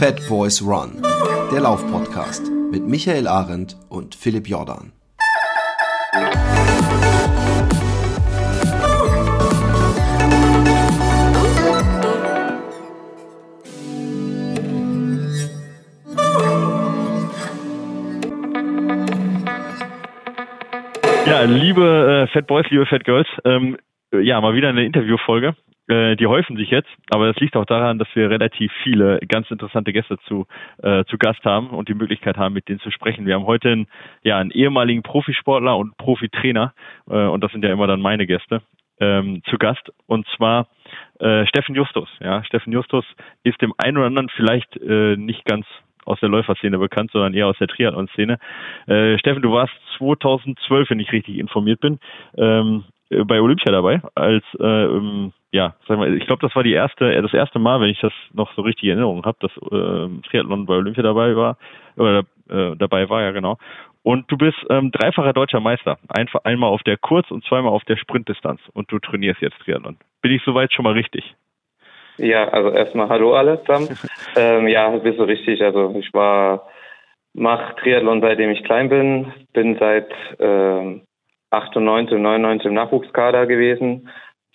Fat Boys Run, der Laufpodcast mit Michael Arendt und Philipp Jordan. Ja, liebe äh, Fat Boys, liebe Fat Girls, ähm, ja, mal wieder eine Interviewfolge. Äh, die häufen sich jetzt, aber das liegt auch daran, dass wir relativ viele ganz interessante Gäste zu, äh, zu Gast haben und die Möglichkeit haben, mit denen zu sprechen. Wir haben heute einen, ja, einen ehemaligen Profisportler und Profitrainer, äh, und das sind ja immer dann meine Gäste, ähm, zu Gast, und zwar äh, Steffen Justus. Ja, Steffen Justus ist dem einen oder anderen vielleicht äh, nicht ganz aus der Läuferszene bekannt, sondern eher aus der Triathlon-Szene. Äh, Steffen, du warst 2012, wenn ich richtig informiert bin, ähm, bei Olympia dabei als äh, ja, sag mal, ich glaube, das war die erste, äh, das erste Mal, wenn ich das noch so richtig in Erinnerung habe, dass äh, Triathlon bei Olympia dabei war oder äh, dabei war, ja genau. Und du bist ähm, dreifacher deutscher Meister, einfach einmal auf der Kurz- und zweimal auf der Sprintdistanz. Und du trainierst jetzt Triathlon. Bin ich soweit schon mal richtig? Ja, also erstmal Hallo alle zusammen. ähm, ja, bist du richtig. Also ich war mache Triathlon seitdem ich klein bin, bin seit äh, 98 und 99 im Nachwuchskader gewesen,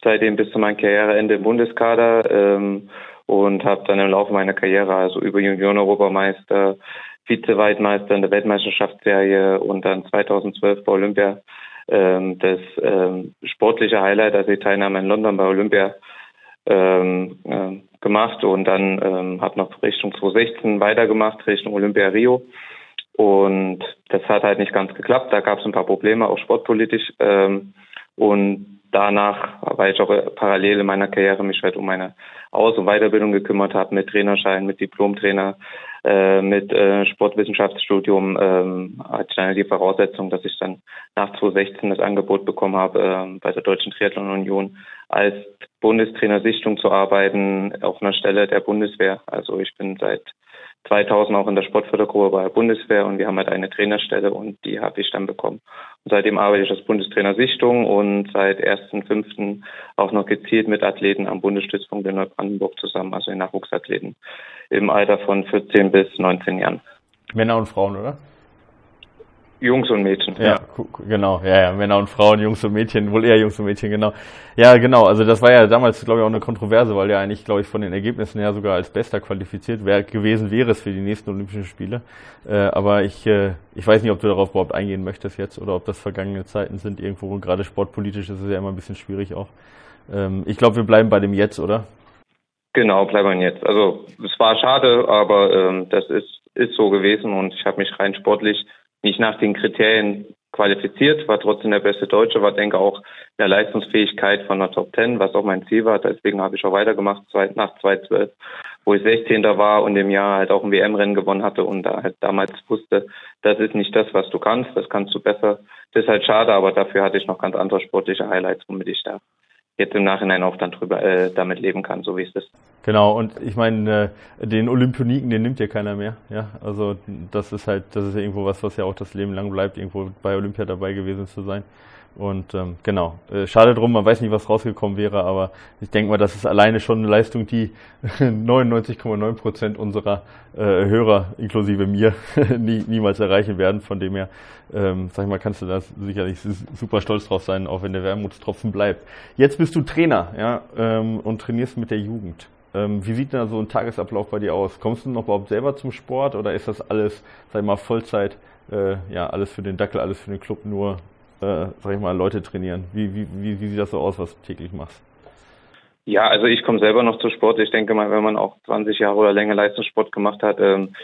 seitdem bis zu meinem Karriereende im Bundeskader ähm, und habe dann im Laufe meiner Karriere also über Junioren-Europameister, Vize-Weltmeister in der Weltmeisterschaftsserie und dann 2012 bei Olympia ähm, das ähm, sportliche Highlight, also die Teilnahme in London bei Olympia ähm, äh, gemacht und dann ähm, habe noch Richtung 2016 weitergemacht, Richtung Olympia Rio. Und das hat halt nicht ganz geklappt. Da gab es ein paar Probleme, auch sportpolitisch. Ähm, und danach, weil ich auch parallel in meiner Karriere mich halt um meine Aus- und Weiterbildung gekümmert habe, mit Trainerschein, mit Diplomtrainer, äh, mit äh, Sportwissenschaftsstudium, ähm, hatte ich dann die Voraussetzung, dass ich dann nach 2016 das Angebot bekommen habe, äh, bei der Deutschen Triathlon Union als Bundestrainer Sichtung zu arbeiten, auf einer Stelle der Bundeswehr. Also ich bin seit 2000 auch in der Sportfördergruppe bei der Bundeswehr und wir haben halt eine Trainerstelle und die habe ich dann bekommen. Und seitdem arbeite ich als Bundestrainer Sichtung und seit 1.5. auch noch gezielt mit Athleten am Bundesstützpunkt in Neubrandenburg zusammen, also in Nachwuchsathleten im Alter von 14 bis 19 Jahren. Männer und Frauen, oder? Jungs und Mädchen. Ja, ja, genau. Ja, ja, Männer und Frauen, Jungs und Mädchen, wohl eher Jungs und Mädchen, genau. Ja, genau. Also das war ja damals, glaube ich, auch eine Kontroverse, weil der eigentlich, glaube ich, von den Ergebnissen her sogar als Bester qualifiziert wär, gewesen wäre es für die nächsten Olympischen Spiele. Äh, aber ich, äh, ich weiß nicht, ob du darauf überhaupt eingehen möchtest jetzt oder ob das vergangene Zeiten sind irgendwo. Und gerade sportpolitisch ist es ja immer ein bisschen schwierig auch. Ähm, ich glaube, wir bleiben bei dem Jetzt, oder? Genau, bleiben wir jetzt. Also es war schade, aber ähm, das ist, ist so gewesen und ich habe mich rein sportlich nicht nach den Kriterien qualifiziert, war trotzdem der beste Deutsche, war denke auch in der Leistungsfähigkeit von der Top 10, was auch mein Ziel war. Deswegen habe ich auch weitergemacht nach 2012, wo ich 16. war und im Jahr halt auch ein WM-Rennen gewonnen hatte und da halt damals wusste, das ist nicht das, was du kannst, das kannst du besser. Das ist halt schade, aber dafür hatte ich noch ganz andere sportliche Highlights, womit ich da jetzt im Nachhinein auch dann drüber äh, damit leben kann, so wie es ist. Genau, und ich meine, äh, den Olympioniken, den nimmt ja keiner mehr. Ja, also das ist halt, das ist ja irgendwo was, was ja auch das Leben lang bleibt, irgendwo bei Olympia dabei gewesen zu sein. Und ähm, genau, äh, schade drum, man weiß nicht, was rausgekommen wäre, aber ich denke mal, das ist alleine schon eine Leistung, die 99,9 Prozent unserer äh, Hörer, inklusive mir, nie, niemals erreichen werden. Von dem her, ähm, sag ich mal, kannst du da sicherlich super stolz drauf sein, auch wenn der Wermutstropfen bleibt. Jetzt bist du Trainer ja, ähm, und trainierst mit der Jugend. Ähm, wie sieht denn da so ein Tagesablauf bei dir aus? Kommst du noch überhaupt selber zum Sport oder ist das alles, sag ich mal, Vollzeit, äh, ja, alles für den Dackel, alles für den Club, nur äh, sag ich mal, Leute trainieren? Wie, wie, wie, sieht das so aus, was du täglich machst? Ja, also ich komme selber noch zu Sport. Ich denke mal, wenn man auch 20 Jahre oder länger Leistungssport gemacht hat, ähm,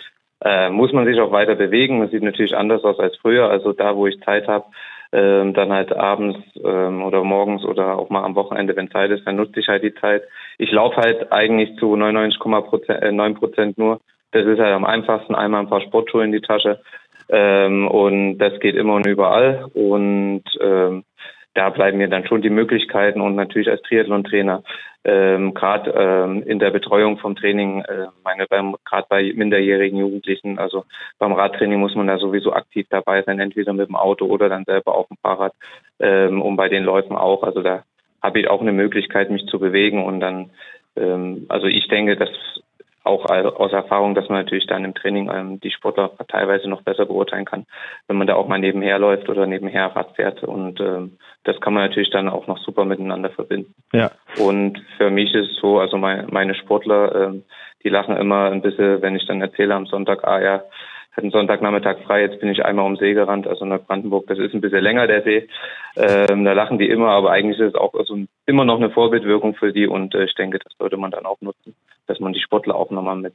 äh, muss man sich auch weiter bewegen. Das sieht natürlich anders aus als früher. Also da, wo ich Zeit habe, ähm, dann halt abends ähm, oder morgens oder auch mal am Wochenende, wenn Zeit ist, dann nutze ich halt die Zeit. Ich laufe halt eigentlich zu 99,9 Prozent nur. Das ist halt am einfachsten. Einmal ein paar Sportschuhe in die Tasche ähm, und das geht immer und überall. Und ähm, da bleiben mir dann schon die Möglichkeiten und natürlich als Triathlon-Trainer ähm, gerade ähm, in der Betreuung vom Training, äh, gerade bei minderjährigen Jugendlichen, also beim Radtraining muss man da sowieso aktiv dabei sein, entweder mit dem Auto oder dann selber auf dem Fahrrad ähm, und bei den Läufen auch. Also da habe ich auch eine Möglichkeit, mich zu bewegen und dann, ähm, also ich denke, dass auch aus Erfahrung, dass man natürlich dann im Training ähm, die Sportler teilweise noch besser beurteilen kann, wenn man da auch mal nebenher läuft oder nebenher Rad fährt. Und ähm, das kann man natürlich dann auch noch super miteinander verbinden. Ja. Und für mich ist es so, also mein, meine Sportler, ähm, die lachen immer ein bisschen, wenn ich dann erzähle am Sonntag, ah ja, hatten Sonntagnachmittag frei, jetzt bin ich einmal um See gerannt, also nach Brandenburg, das ist ein bisschen länger der See. Ähm, da lachen die immer, aber eigentlich ist es auch also immer noch eine Vorbildwirkung für die und äh, ich denke, das sollte man dann auch nutzen, dass man die Sportler auch nochmal mit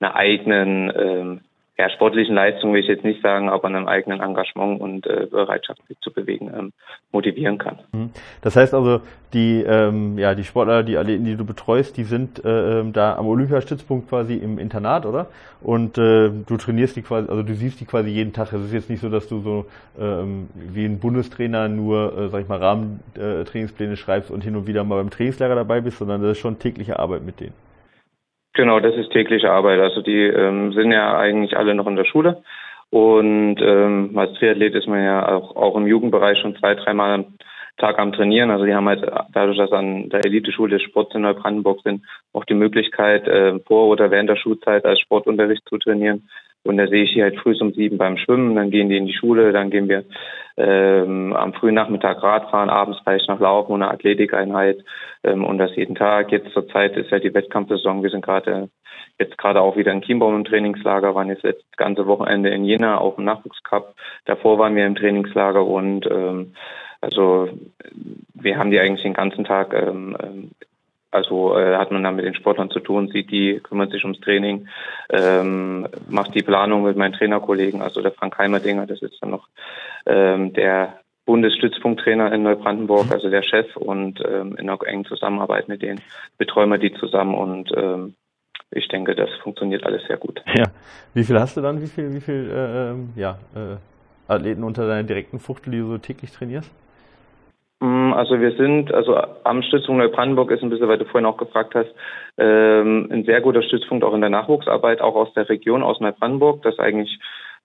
einer eigenen ähm, ja, sportlichen Leistung will ich jetzt nicht sagen, aber einem eigenen Engagement und äh, Bereitschaft sich zu bewegen ähm, motivieren kann. Mhm. Das heißt also, die, ähm, ja, die Sportler, die Athleten, die du betreust, die sind äh, ähm, da am Olympiastützpunkt quasi im Internat, oder? Und äh, du trainierst die quasi, also du siehst die quasi jeden Tag. Es ist jetzt nicht so, dass du so ähm, wie ein Bundestrainer nur, äh, sag ich mal, Rahmentrainingspläne schreibst und hin und wieder mal beim Trainingslager dabei bist, sondern das ist schon tägliche Arbeit mit denen. Genau, das ist tägliche Arbeit. Also die ähm, sind ja eigentlich alle noch in der Schule. Und ähm, als Triathlet ist man ja auch, auch im Jugendbereich schon zwei, dreimal Tag am Trainieren. Also die haben halt dadurch, dass an der Eliteschule des Sports in Neubrandenburg sind, auch die Möglichkeit, äh, vor oder während der Schulzeit als Sportunterricht zu trainieren. Und da sehe ich die halt früh um sieben beim Schwimmen, dann gehen die in die Schule, dann gehen wir ähm, am frühen Nachmittag Radfahren, abends vielleicht noch Laufen und eine Athletikeinheit ähm, und das jeden Tag. Jetzt zur Zeit ist ja die Wettkampfsaison. Wir sind gerade jetzt gerade auch wieder in Chiembaum im Trainingslager, waren jetzt das ganze Wochenende in Jena auf dem Nachwuchscup. Davor waren wir im Trainingslager und ähm, also wir haben die eigentlich den ganzen Tag ähm, ähm also äh, hat man dann mit den Sportlern zu tun, sieht die, kümmert sich ums Training, ähm, macht die Planung mit meinen Trainerkollegen, also der Frank Heimerdinger, das ist dann noch ähm, der Bundesstützpunkttrainer in Neubrandenburg, mhm. also der Chef und ähm, in einer engen Zusammenarbeit mit denen betreuen wir die zusammen und ähm, ich denke, das funktioniert alles sehr gut. Ja. Wie viel hast du dann? Wie viel, wie viel äh, ähm, ja, äh, Athleten unter deiner direkten Fuchtel, die du so täglich trainierst? Mm, also wir sind, also am Stützpunkt Neubrandenburg ist ein bisschen, weil du vorhin auch gefragt hast, ähm, ein sehr guter Stützpunkt auch in der Nachwuchsarbeit, auch aus der Region, aus Neubrandenburg, dass eigentlich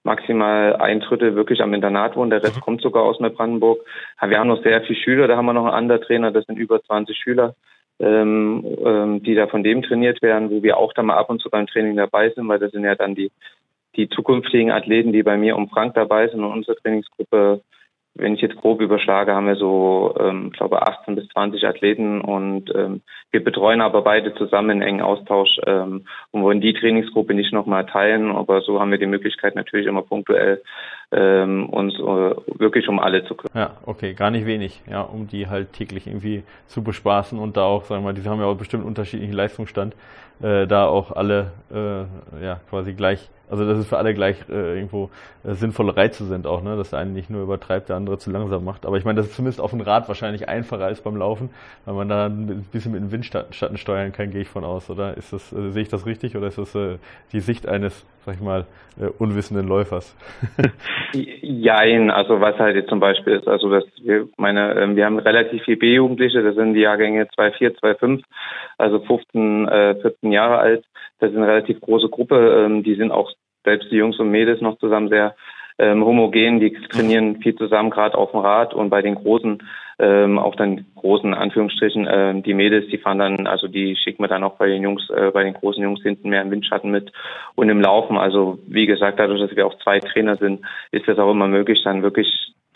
maximal ein Drittel wirklich am Internat wohnen, der Rest mhm. kommt sogar aus Neubrandenburg. Wir haben noch sehr viele Schüler, da haben wir noch einen anderen Trainer, das sind über 20 Schüler, ähm, ähm, die da von dem trainiert werden, wo wir auch da mal ab und zu beim Training dabei sind, weil das sind ja dann die, die zukünftigen Athleten, die bei mir um Frank dabei sind und unsere Trainingsgruppe wenn ich jetzt grob überschlage, haben wir so, ähm, glaube 18 bis 20 Athleten und ähm, wir betreuen aber beide zusammen in engen Austausch ähm, und wollen die Trainingsgruppe nicht nochmal teilen, aber so haben wir die Möglichkeit natürlich immer punktuell ähm, uns äh, wirklich um alle zu kümmern. Ja, okay, gar nicht wenig, ja, um die halt täglich irgendwie zu bespaßen und da auch, sagen wir mal, die haben ja auch bestimmt unterschiedlichen Leistungsstand, äh, da auch alle äh, ja quasi gleich also dass es für alle gleich äh, irgendwo äh, sinnvolle Reize sind auch, ne? dass der eine nicht nur übertreibt, der andere zu langsam macht. Aber ich meine, das ist zumindest auf dem Rad wahrscheinlich einfacher als beim Laufen, weil man da ein bisschen mit dem Windschatten steuern kann, gehe ich von aus, oder? Ist das, äh, sehe ich das richtig oder ist das äh, die Sicht eines, sag ich mal, äh, unwissenden Läufers? Jein, also was halt jetzt zum Beispiel ist, also dass wir meine, äh, wir haben relativ viele B-Jugendliche, das sind die Jahrgänge 2,4, 2,5, also 15, äh, 14 Jahre alt. Das ist eine relativ große Gruppe, ähm, die sind auch selbst die Jungs und Mädels noch zusammen sehr ähm, homogen, die trainieren viel zusammen, gerade auf dem Rad und bei den großen, ähm, auch dann großen Anführungsstrichen, ähm, die Mädels, die fahren dann, also die schicken wir dann auch bei den Jungs, äh, bei den großen Jungs hinten mehr im Windschatten mit und im Laufen. Also wie gesagt, dadurch, dass wir auch zwei Trainer sind, ist das auch immer möglich, dann wirklich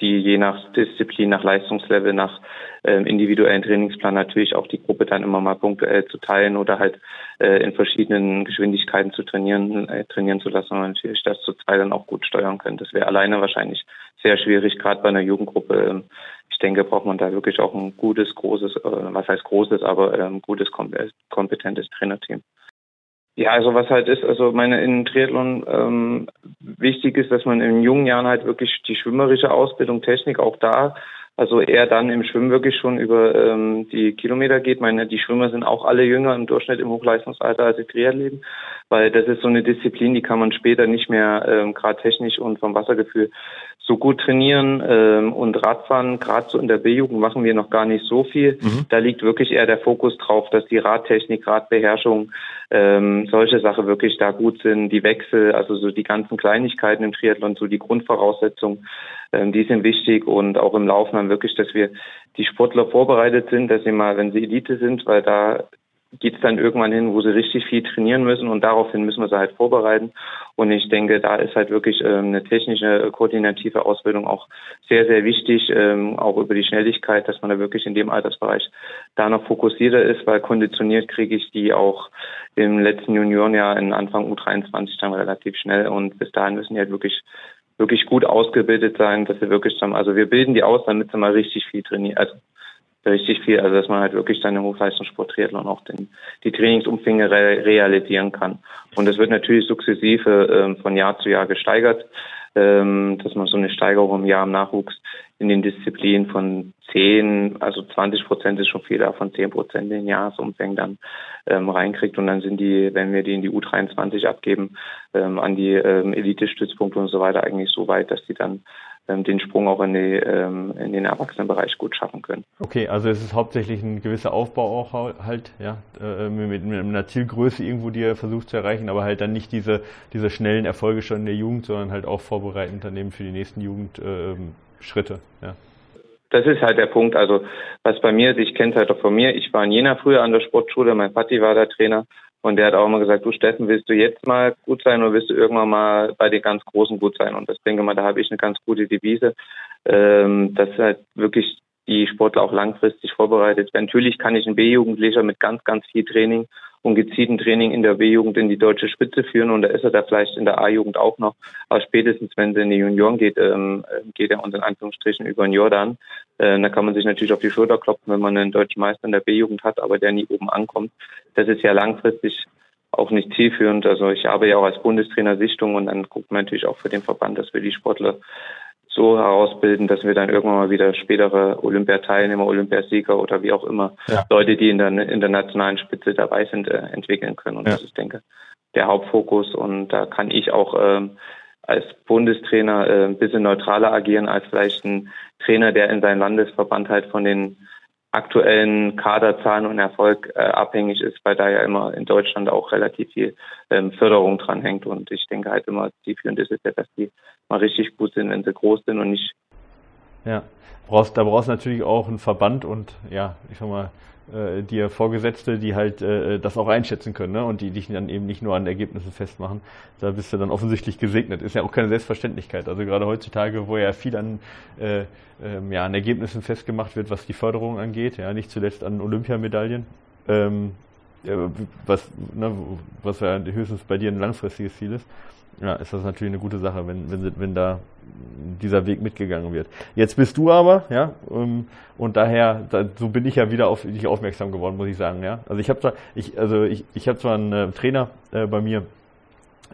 die je nach Disziplin, nach Leistungslevel, nach ähm, individuellen Trainingsplan natürlich auch die Gruppe dann immer mal punktuell zu teilen oder halt äh, in verschiedenen Geschwindigkeiten zu trainieren, äh, trainieren zu lassen und natürlich das zu dann auch gut steuern können. Das wäre alleine wahrscheinlich sehr schwierig, gerade bei einer Jugendgruppe. Ähm, ich denke, braucht man da wirklich auch ein gutes, großes, äh, was heißt großes, aber ähm, gutes, kompetentes Trainerteam. Ja, also was halt ist, also meine in Triathlon ähm, wichtig ist, dass man in jungen Jahren halt wirklich die schwimmerische Ausbildung, Technik auch da, also eher dann im Schwimmen wirklich schon über ähm, die Kilometer geht. Meine, die Schwimmer sind auch alle jünger im Durchschnitt im Hochleistungsalter als die Triathleten, weil das ist so eine Disziplin, die kann man später nicht mehr ähm, gerade technisch und vom Wassergefühl so gut trainieren ähm, und Radfahren, gerade so in der B-Jugend machen wir noch gar nicht so viel. Mhm. Da liegt wirklich eher der Fokus drauf, dass die Radtechnik, Radbeherrschung, ähm, solche Sachen wirklich da gut sind, die Wechsel, also so die ganzen Kleinigkeiten im Triathlon, so die Grundvoraussetzungen, ähm, die sind wichtig und auch im Laufen dann wirklich, dass wir die Sportler vorbereitet sind, dass sie mal, wenn sie Elite sind, weil da geht es dann irgendwann hin, wo sie richtig viel trainieren müssen und daraufhin müssen wir sie halt vorbereiten. Und ich denke, da ist halt wirklich ähm, eine technische, koordinative Ausbildung auch sehr, sehr wichtig, ähm, auch über die Schnelligkeit, dass man da wirklich in dem Altersbereich da noch fokussierter ist, weil konditioniert kriege ich die auch im letzten Juniorenjahr in Anfang U23 dann relativ schnell und bis dahin müssen die halt wirklich wirklich gut ausgebildet sein, dass sie wirklich dann, also wir bilden die aus, damit sie mal richtig viel trainieren, also richtig viel, also dass man halt wirklich dann im Hochleistungssport-Triathlon auch den, die Trainingsumfänge re realisieren kann. Und es wird natürlich sukzessive ähm, von Jahr zu Jahr gesteigert, ähm, dass man so eine Steigerung im Jahr im Nachwuchs in den Disziplinen von 10, also 20 Prozent ist schon viel, davon 10 Prozent in den Jahresumfängen dann ähm, reinkriegt. Und dann sind die, wenn wir die in die U23 abgeben, ähm, an die ähm, Elite-Stützpunkte und so weiter eigentlich so weit, dass die dann ähm, den Sprung auch in, die, ähm, in den Erwachsenenbereich gut schaffen können. Okay, also es ist hauptsächlich ein gewisser Aufbau auch halt, ja, äh, mit, mit einer Zielgröße irgendwo, die er versucht zu erreichen, aber halt dann nicht diese, diese schnellen Erfolge schon in der Jugend, sondern halt auch vorbereitend daneben für die nächsten Jugendschritte, ähm, ja. Das ist halt der Punkt. Also was bei mir ich kenne es halt auch von mir. Ich war in Jena früher an der Sportschule, mein Patti war der Trainer und der hat auch immer gesagt, du Steffen, willst du jetzt mal gut sein oder willst du irgendwann mal bei den ganz Großen gut sein? Und das denke mal, da habe ich eine ganz gute Devise, ähm, dass halt wirklich die Sportler auch langfristig vorbereitet. Natürlich kann ich einen B-Jugendlicher mit ganz, ganz viel Training und gezielten Training in der B-Jugend in die deutsche Spitze führen und da ist er da vielleicht in der A-Jugend auch noch. Aber spätestens, wenn sie in die Junioren geht, ähm, geht er uns in Anführungsstrichen über den Jordan. Äh, da kann man sich natürlich auf die Schulter klopfen, wenn man einen deutschen Meister in der B-Jugend hat, aber der nie oben ankommt. Das ist ja langfristig auch nicht zielführend. Also ich habe ja auch als Bundestrainer Sichtung und dann guckt man natürlich auch für den Verband, dass wir die Sportler so herausbilden, dass wir dann irgendwann mal wieder spätere Olympiateilnehmer, Olympiasieger oder wie auch immer ja. Leute, die in der, in der nationalen Spitze dabei sind, äh, entwickeln können. Und ja. das ist, denke ich, der Hauptfokus. Und da kann ich auch ähm, als Bundestrainer äh, ein bisschen neutraler agieren als vielleicht ein Trainer, der in seinem Landesverband halt von den aktuellen Kaderzahlen und Erfolg äh, abhängig ist, weil da ja immer in Deutschland auch relativ viel ähm, Förderung dran hängt. Und ich denke halt immer, die führen das ist ja, dass die mal richtig gut sind, wenn sie groß sind und nicht. Ja, brauchst, da brauchst du natürlich auch einen Verband und ja, ich sag mal, äh, dir Vorgesetzte, die halt äh, das auch einschätzen können ne? und die dich dann eben nicht nur an Ergebnissen festmachen. Da bist du dann offensichtlich gesegnet. Ist ja auch keine Selbstverständlichkeit. Also gerade heutzutage, wo ja viel an, äh, ähm, ja, an Ergebnissen festgemacht wird, was die Förderung angeht, ja, nicht zuletzt an Olympiamedaillen. Ähm, was, ne, was ja höchstens bei dir ein langfristiges Ziel ist ja, ist das natürlich eine gute Sache, wenn, wenn, wenn da dieser Weg mitgegangen wird. Jetzt bist du aber, ja, ähm, und daher, da, so bin ich ja wieder auf dich aufmerksam geworden, muss ich sagen, ja. Also ich habe zwar, ich, also ich, ich habe zwar einen äh, Trainer äh, bei mir,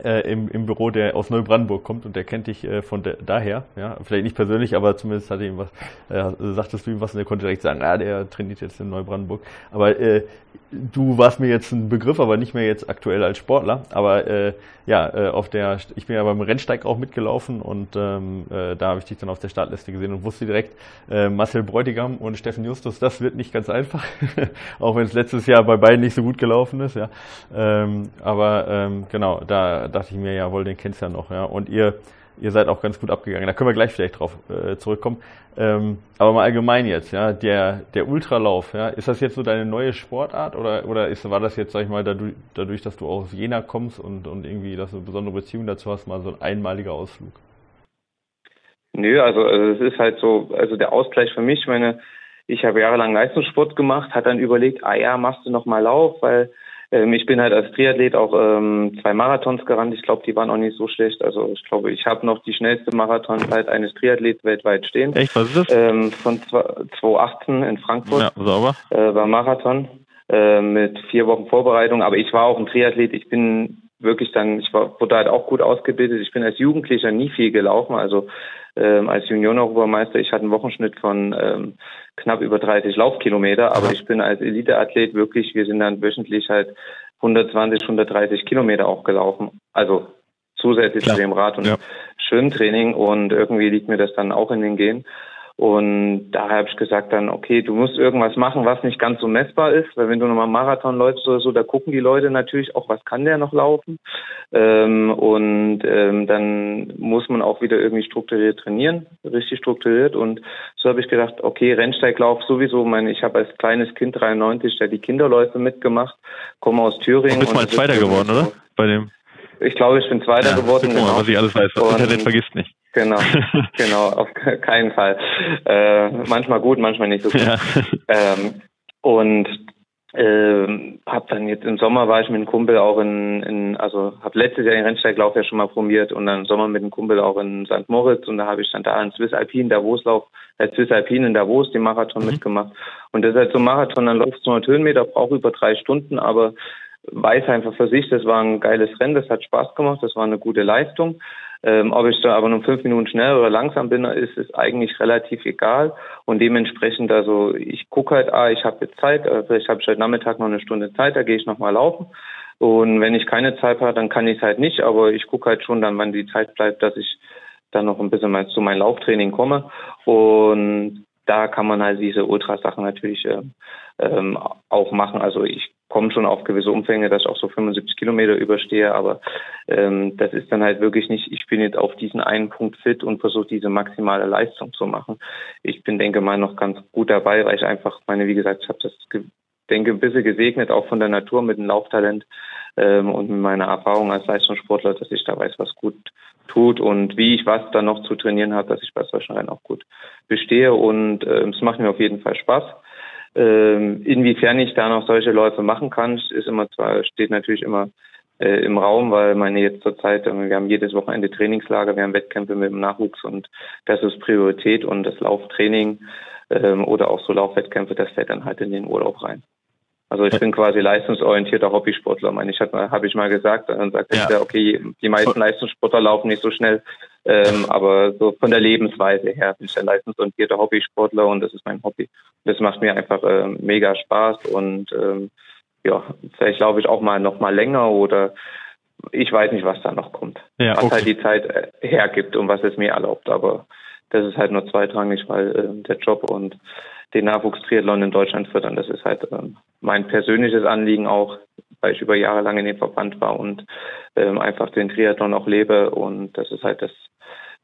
äh, im, im Büro, der aus Neubrandenburg kommt und der kennt dich äh, von de, daher, ja, vielleicht nicht persönlich, aber zumindest hat ihm was, äh, sagtest du ihm was und er konnte direkt sagen, ah, der trainiert jetzt in Neubrandenburg. Aber äh, du warst mir jetzt ein Begriff, aber nicht mehr jetzt aktuell als Sportler. Aber äh, ja, äh, auf der, ich bin ja beim Rennsteig auch mitgelaufen und ähm, äh, da habe ich dich dann auf der Startliste gesehen und wusste direkt, äh, Marcel Bräutigam und Steffen Justus, das wird nicht ganz einfach, auch wenn es letztes Jahr bei beiden nicht so gut gelaufen ist, ja. Ähm, aber ähm, genau, da dachte ich mir, jawohl, den kennst du ja noch, ja. Und ihr ihr seid auch ganz gut abgegangen. Da können wir gleich vielleicht drauf äh, zurückkommen. Ähm, aber mal allgemein jetzt, ja, der, der Ultralauf, ja, ist das jetzt so deine neue Sportart oder, oder ist, war das jetzt, sag ich mal, dadurch, dadurch, dass du aus Jena kommst und, und irgendwie, dass eine besondere Beziehung dazu hast, mal so ein einmaliger Ausflug? Nö, also, also es ist halt so, also der Ausgleich für mich, meine, ich habe jahrelang Leistungssport gemacht, hat dann überlegt, ah ja, machst du noch mal Lauf, weil ähm, ich bin halt als Triathlet auch ähm, zwei Marathons gerannt. Ich glaube, die waren auch nicht so schlecht. Also ich glaube, ich habe noch die schnellste Marathonzeit eines Triathleten weltweit stehen. Echt, was ist das? Ähm, von 2018 in Frankfurt. Ja, sauber. Äh, war Marathon äh, mit vier Wochen Vorbereitung. Aber ich war auch ein Triathlet. Ich bin wirklich dann, ich war, wurde halt auch gut ausgebildet. Ich bin als Jugendlicher nie viel gelaufen. Also ähm, als Junioren-Europameister, ich hatte einen Wochenschnitt von ähm, knapp über 30 Laufkilometer, aber ich bin als Eliteathlet wirklich, wir sind dann wöchentlich halt 120, 130 Kilometer auch gelaufen. Also zusätzlich Klar. zu dem Rad- und ja. Schwimmtraining und irgendwie liegt mir das dann auch in den Genen. Und daher habe ich gesagt dann, okay, du musst irgendwas machen, was nicht ganz so messbar ist, weil wenn du nochmal Marathon läufst oder so, da gucken die Leute natürlich auch, was kann der noch laufen. Ähm, und ähm, dann muss man auch wieder irgendwie strukturiert trainieren, richtig strukturiert. Und so habe ich gedacht, okay, Rennsteiglauf sowieso, mein, ich habe als kleines Kind 93 da die Kinderläufe mitgemacht, komme aus Thüringen. Du bist mal Zweiter geworden, oder? Bei dem ich glaube, ich bin Zweiter ja, geworden. Genau. Mal, was ich alles weiß. Das Internet vergisst nicht. Genau, genau, auf keinen Fall. Äh, manchmal gut, manchmal nicht so gut. Ja. Ähm, und äh, habe dann jetzt im Sommer war ich mit einem Kumpel auch in, in also habe letztes Jahr den Rennsteiglauf ja schon mal probiert und dann im Sommer mit einem Kumpel auch in St. Moritz und da habe ich dann da in Swiss Alpine Davoslauf, äh, Swiss Alpine in Davos den Marathon mhm. mitgemacht und das ist halt so ein Marathon, dann läufst du 100 Höhenmeter, braucht über drei Stunden, aber weiß einfach für sich, das war ein geiles Rennen, das hat Spaß gemacht, das war eine gute Leistung. Ähm, ob ich da aber nur fünf Minuten schnell oder langsam bin, ist es eigentlich relativ egal. Und dementsprechend, also ich gucke halt, ah, ich habe jetzt Zeit, vielleicht habe ich heute Nachmittag noch eine Stunde Zeit, da gehe ich nochmal laufen. Und wenn ich keine Zeit habe, dann kann ich es halt nicht, aber ich gucke halt schon dann, wann die Zeit bleibt, dass ich dann noch ein bisschen mal zu meinem Lauftraining komme. Und da kann man halt diese Ultrasachen natürlich äh, ähm, auch machen. Also ich komme schon auf gewisse Umfänge, dass ich auch so 75 Kilometer überstehe, aber ähm, das ist dann halt wirklich nicht, ich bin jetzt auf diesen einen Punkt fit und versuche diese maximale Leistung zu machen. Ich bin, denke mal, noch ganz gut dabei, weil ich einfach meine, wie gesagt, ich habe das, denke, ein bisschen gesegnet, auch von der Natur mit dem Lauftalent ähm, und mit meiner Erfahrung als Leistungssportler, dass ich da weiß, was gut tut und wie ich was dann noch zu trainieren habe, dass ich bei solchen Rennen auch gut bestehe und äh, es macht mir auf jeden Fall Spaß. Ähm, inwiefern ich da noch solche Läufe machen kann, ist immer zwar, steht natürlich immer äh, im Raum, weil meine jetzt zurzeit, äh, wir haben jedes Wochenende Trainingslager, wir haben Wettkämpfe mit dem Nachwuchs und das ist Priorität und das Lauftraining ähm, oder auch so Laufwettkämpfe, das fällt dann halt in den Urlaub rein. Also ich bin quasi leistungsorientierter Hobbysportler. Meine, ich habe hab ich mal gesagt, dann sagt ja. er, okay, die meisten Leistungssportler laufen nicht so schnell, ähm, aber so von der Lebensweise her bin ich ein leistungsorientierter Hobbysportler und das ist mein Hobby. Das macht mir einfach äh, mega Spaß und ähm, ja, vielleicht laufe ich auch mal noch mal länger oder ich weiß nicht, was da noch kommt. Ja, okay. Was halt die Zeit äh, hergibt und was es mir erlaubt, aber das ist halt nur zweitrangig, weil äh, der Job und den Nachwuchstriathlon in Deutschland fördern. Das ist halt ähm, mein persönliches Anliegen auch, weil ich über Jahre lang in dem Verband war und ähm, einfach den Triathlon auch lebe. Und das ist halt das,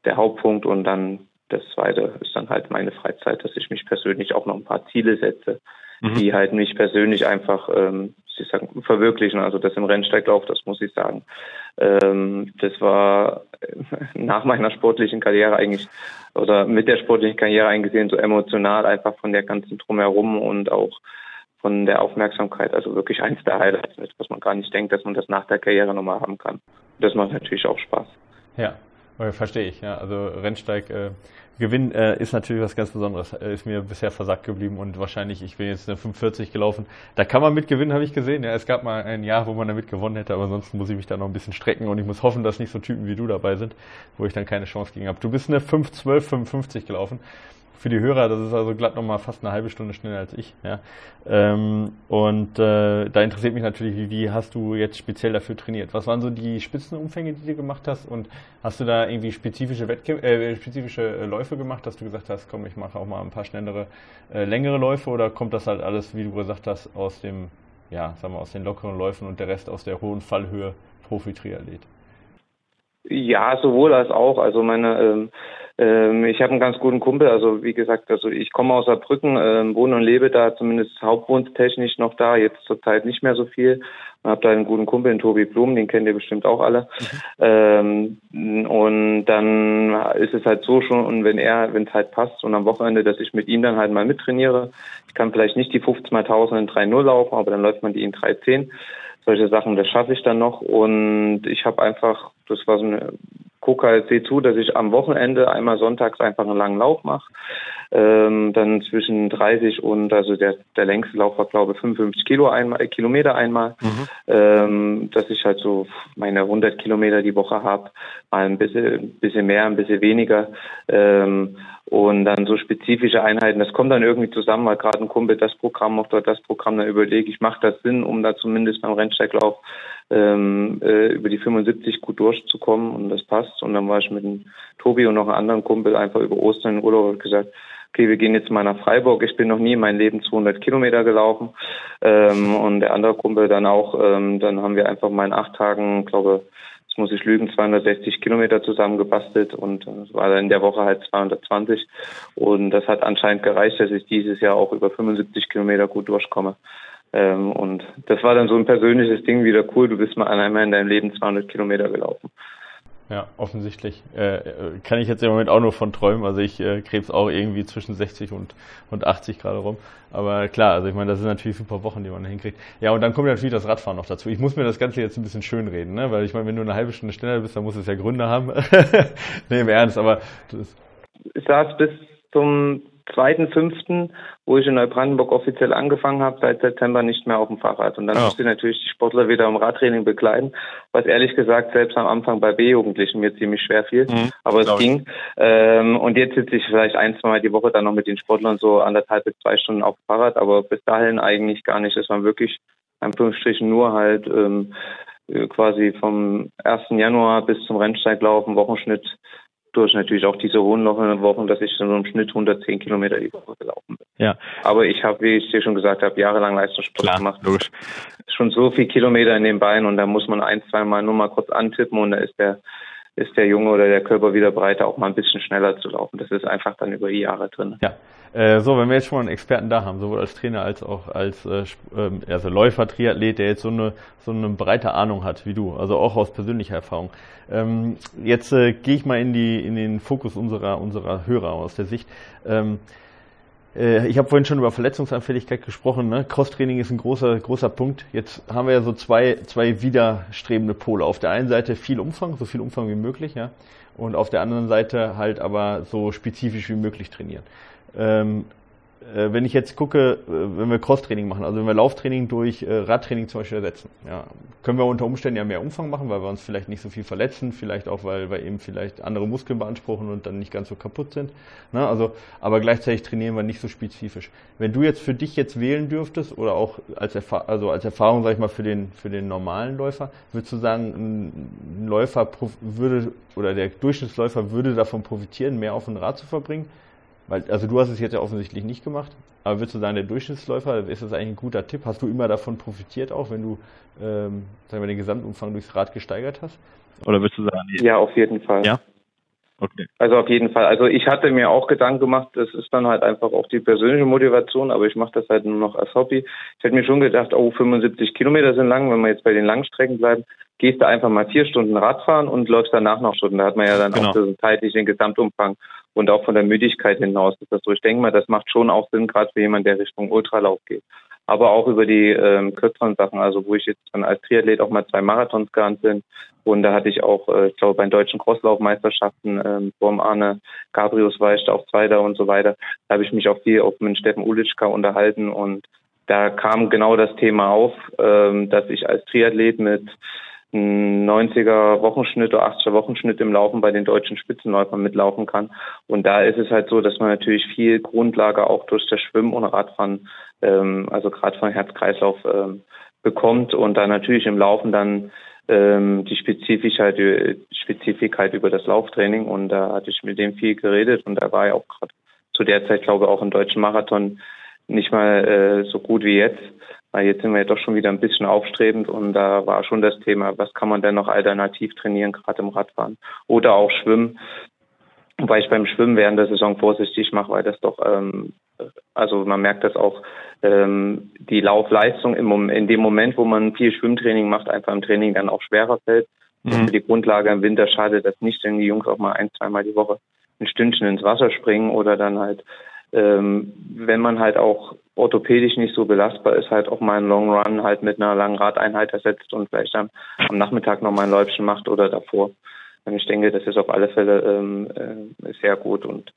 der Hauptpunkt. Und dann das zweite ist dann halt meine Freizeit, dass ich mich persönlich auch noch ein paar Ziele setze, mhm. die halt mich persönlich einfach ähm, ich sagen, verwirklichen. Also das im Rennsteiglauf, das muss ich sagen. Ähm, das war nach meiner sportlichen Karriere eigentlich oder mit der sportlichen Karriere eingesehen so emotional einfach von der ganzen Drumherum und auch von der Aufmerksamkeit. Also wirklich eins der Highlights, was man gar nicht denkt, dass man das nach der Karriere nochmal haben kann. Das macht natürlich auch Spaß. Ja, verstehe ich. Ja. Also Rennsteig äh, Gewinn äh, ist natürlich was ganz Besonderes. Äh, ist mir bisher versagt geblieben und wahrscheinlich, ich bin jetzt eine 45 gelaufen. Da kann man mit gewinnen, habe ich gesehen. Ja, es gab mal ein Jahr, wo man damit gewonnen hätte, aber ansonsten muss ich mich da noch ein bisschen strecken und ich muss hoffen, dass nicht so Typen wie du dabei sind, wo ich dann keine Chance gegen habe. Du bist eine 512, 55 gelaufen für die Hörer, das ist also glatt nochmal fast eine halbe Stunde schneller als ich. Ja. Ähm, und äh, da interessiert mich natürlich, wie, wie hast du jetzt speziell dafür trainiert? Was waren so die Spitzenumfänge, die du gemacht hast? Und hast du da irgendwie spezifische, Wettkämpfe, äh, spezifische äh, Läufe gemacht, dass du gesagt hast, komm, ich mache auch mal ein paar schnellere, äh, längere Läufe? Oder kommt das halt alles, wie du gesagt hast, aus dem, ja, sagen wir, aus den lockeren Läufen und der Rest aus der hohen Fallhöhe Profi-Triathlet? Ja, sowohl als auch. Also meine ähm, ähm, ich habe einen ganz guten Kumpel, also wie gesagt, also ich komme aus Saarbrücken, ähm, wohne und lebe da zumindest hauptwohntechnisch noch da, jetzt zurzeit nicht mehr so viel. Ich habe da einen guten Kumpel, den Tobi Blum, den kennt ihr bestimmt auch alle. Mhm. Ähm, und dann ist es halt so schon, und wenn er, wenn es halt passt und am Wochenende, dass ich mit ihm dann halt mal mittrainiere. Ich kann vielleicht nicht die 15 mal 1000 in 3.0 laufen, aber dann läuft man die in 3.10 solche Sachen, das schaffe ich dann noch. Und ich habe einfach, das war so eine gucke halt, sehe zu, dass ich am Wochenende einmal sonntags einfach einen langen Lauf mache. Ähm, dann zwischen 30 und, also der, der längste Lauf war, glaube ich, 55 Kilo einmal, äh, Kilometer einmal, mhm. ähm, dass ich halt so meine 100 Kilometer die Woche habe, mal ein bisschen, ein bisschen mehr, ein bisschen weniger. Ähm, und dann so spezifische Einheiten, das kommt dann irgendwie zusammen, weil gerade ein Kumpel das Programm macht oder das Programm, dann überlege ich, macht das Sinn, um da zumindest beim Rennsteiglauf ähm, äh, über die 75 gut durchzukommen und das passt. Und dann war ich mit dem Tobi und noch einem anderen Kumpel einfach über Ostern in Urlaub und gesagt, okay, wir gehen jetzt mal nach Freiburg. Ich bin noch nie in meinem Leben 200 Kilometer gelaufen. Ähm, und der andere Kumpel dann auch. Ähm, dann haben wir einfach mal in acht Tagen, glaube jetzt muss ich lügen, 260 Kilometer zusammengebastelt und es war dann in der Woche halt 220. Und das hat anscheinend gereicht, dass ich dieses Jahr auch über 75 Kilometer gut durchkomme. Ähm, und das war dann so ein persönliches Ding wieder cool. Du bist mal einmal in deinem Leben 200 Kilometer gelaufen. Ja, offensichtlich. Äh, kann ich jetzt im Moment auch nur von träumen. Also ich äh, krebs auch irgendwie zwischen 60 und, und 80 gerade rum. Aber klar, also ich meine, das sind natürlich super Wochen, die man da hinkriegt. Ja, und dann kommt natürlich das Radfahren noch dazu. Ich muss mir das Ganze jetzt ein bisschen schön reden, ne? weil ich meine, wenn du eine halbe Stunde schneller bist, dann muss es ja Gründe haben. nee, im Ernst, aber... Das ich saß bis zum zweiten, fünften, wo ich in Neubrandenburg offiziell angefangen habe, seit September nicht mehr auf dem Fahrrad. Und dann ja. musste ich natürlich die Sportler wieder im Radtraining begleiten, was ehrlich gesagt selbst am Anfang bei B-Jugendlichen mir ziemlich schwer fiel. Mhm, aber es ging. Ähm, und jetzt sitze ich vielleicht ein, zwei Mal die Woche dann noch mit den Sportlern so anderthalb bis zwei Stunden auf dem Fahrrad, aber bis dahin eigentlich gar nicht. Das waren wirklich, Anführungsstrichen, nur halt ähm, quasi vom 1. Januar bis zum Rennsteiglaufen, Wochenschnitt durch natürlich auch diese hohen Wochen, dass ich so im Schnitt 110 Kilometer die Woche gelaufen bin. Ja. Aber ich habe, wie ich dir schon gesagt habe, jahrelang Leistungssport Klar, gemacht. Logisch. Schon so viel Kilometer in den Beinen und da muss man ein, zwei Mal nur mal kurz antippen und da ist der ist der Junge oder der Körper wieder bereit, auch mal ein bisschen schneller zu laufen. Das ist einfach dann über die Jahre drin. Ja. Äh, so, wenn wir jetzt schon einen Experten da haben, sowohl als Trainer als auch als äh, ähm, also Läufer, Triathlet, der jetzt so eine so eine breite Ahnung hat wie du, also auch aus persönlicher Erfahrung. Ähm, jetzt äh, gehe ich mal in die in den Fokus unserer unserer Hörer aus der Sicht. Ähm, äh, ich habe vorhin schon über Verletzungsanfälligkeit gesprochen. Ne? Crosstraining ist ein großer, großer Punkt. Jetzt haben wir ja so zwei, zwei widerstrebende Pole. Auf der einen Seite viel Umfang, so viel Umfang wie möglich, ja. Und auf der anderen Seite halt aber so spezifisch wie möglich trainieren. Ähm, äh, wenn ich jetzt gucke, äh, wenn wir Crosstraining machen, also wenn wir Lauftraining durch äh, Radtraining zum Beispiel ersetzen, ja, können wir unter Umständen ja mehr Umfang machen, weil wir uns vielleicht nicht so viel verletzen, vielleicht auch, weil wir eben vielleicht andere Muskeln beanspruchen und dann nicht ganz so kaputt sind. Ne? Also, aber gleichzeitig trainieren wir nicht so spezifisch. Wenn du jetzt für dich jetzt wählen dürftest oder auch als, Erfa also als Erfahrung, sag ich mal, für den, für den normalen Läufer, würdest du sagen, ein Läufer würde oder der Durchschnittsläufer würde davon profitieren, mehr auf dem Rad zu verbringen? Weil, also du hast es jetzt ja offensichtlich nicht gemacht, aber würdest du sagen, der Durchschnittsläufer, ist das eigentlich ein guter Tipp? Hast du immer davon profitiert, auch wenn du ähm, sagen wir, den Gesamtumfang durchs Rad gesteigert hast? Oder würdest du sagen, nee. ja, auf jeden Fall. Ja. Okay. Also auf jeden Fall. Also ich hatte mir auch Gedanken gemacht, das ist dann halt einfach auch die persönliche Motivation, aber ich mache das halt nur noch als Hobby. Ich hätte mir schon gedacht, oh, 75 Kilometer sind lang, wenn wir jetzt bei den Langstrecken bleiben, gehst du einfach mal vier Stunden Radfahren und läufst danach noch Stunden. Da hat man ja dann genau. auch zeitlich den Gesamtumfang und auch von der Müdigkeit hinaus ist das so. Ich denke mal, das macht schon auch Sinn, gerade für jemanden, der Richtung Ultralauf geht. Aber auch über die ähm, kürzeren Sachen, also wo ich jetzt dann als Triathlet auch mal zwei Marathons gerannt bin. Und da hatte ich auch, äh, ich glaube, bei den deutschen Crosslaufmeisterschaften, ähm, vor Arne Gabrius war ich da auch Zweiter und so weiter. Da habe ich mich auch viel auch mit Steffen Ulitschka unterhalten und da kam genau das Thema auf, ähm, dass ich als Triathlet mit 90er Wochenschnitt oder 80er Wochenschnitt im Laufen bei den deutschen Spitzenläufern mitlaufen kann. Und da ist es halt so, dass man natürlich viel Grundlage auch durch das Schwimmen und Radfahren, ähm, also gerade von Herz-Kreislauf ähm, bekommt und dann natürlich im Laufen dann ähm, die Spezifik Spezifik über das Lauftraining. Und da hatte ich mit dem viel geredet und da war ja auch gerade zu der Zeit, glaube ich, auch im deutschen Marathon nicht mal äh, so gut wie jetzt. Weil jetzt sind wir ja doch schon wieder ein bisschen aufstrebend und da war schon das Thema, was kann man denn noch alternativ trainieren, gerade im Radfahren oder auch Schwimmen. Wobei ich beim Schwimmen während der Saison vorsichtig mache, weil das doch, ähm, also man merkt das auch, ähm, die Laufleistung im, in dem Moment, wo man viel Schwimmtraining macht, einfach im Training dann auch schwerer fällt. Mhm. Für die Grundlage im Winter schadet das nicht, wenn die Jungs auch mal ein, zweimal die Woche ein Stündchen ins Wasser springen oder dann halt ähm, wenn man halt auch orthopädisch nicht so belastbar ist, halt auch mal einen Long Run halt mit einer langen Radeinheit ersetzt und vielleicht am, am Nachmittag noch mal ein Läufchen macht oder davor. Ich denke, das ist auf alle Fälle ähm, äh, sehr gut und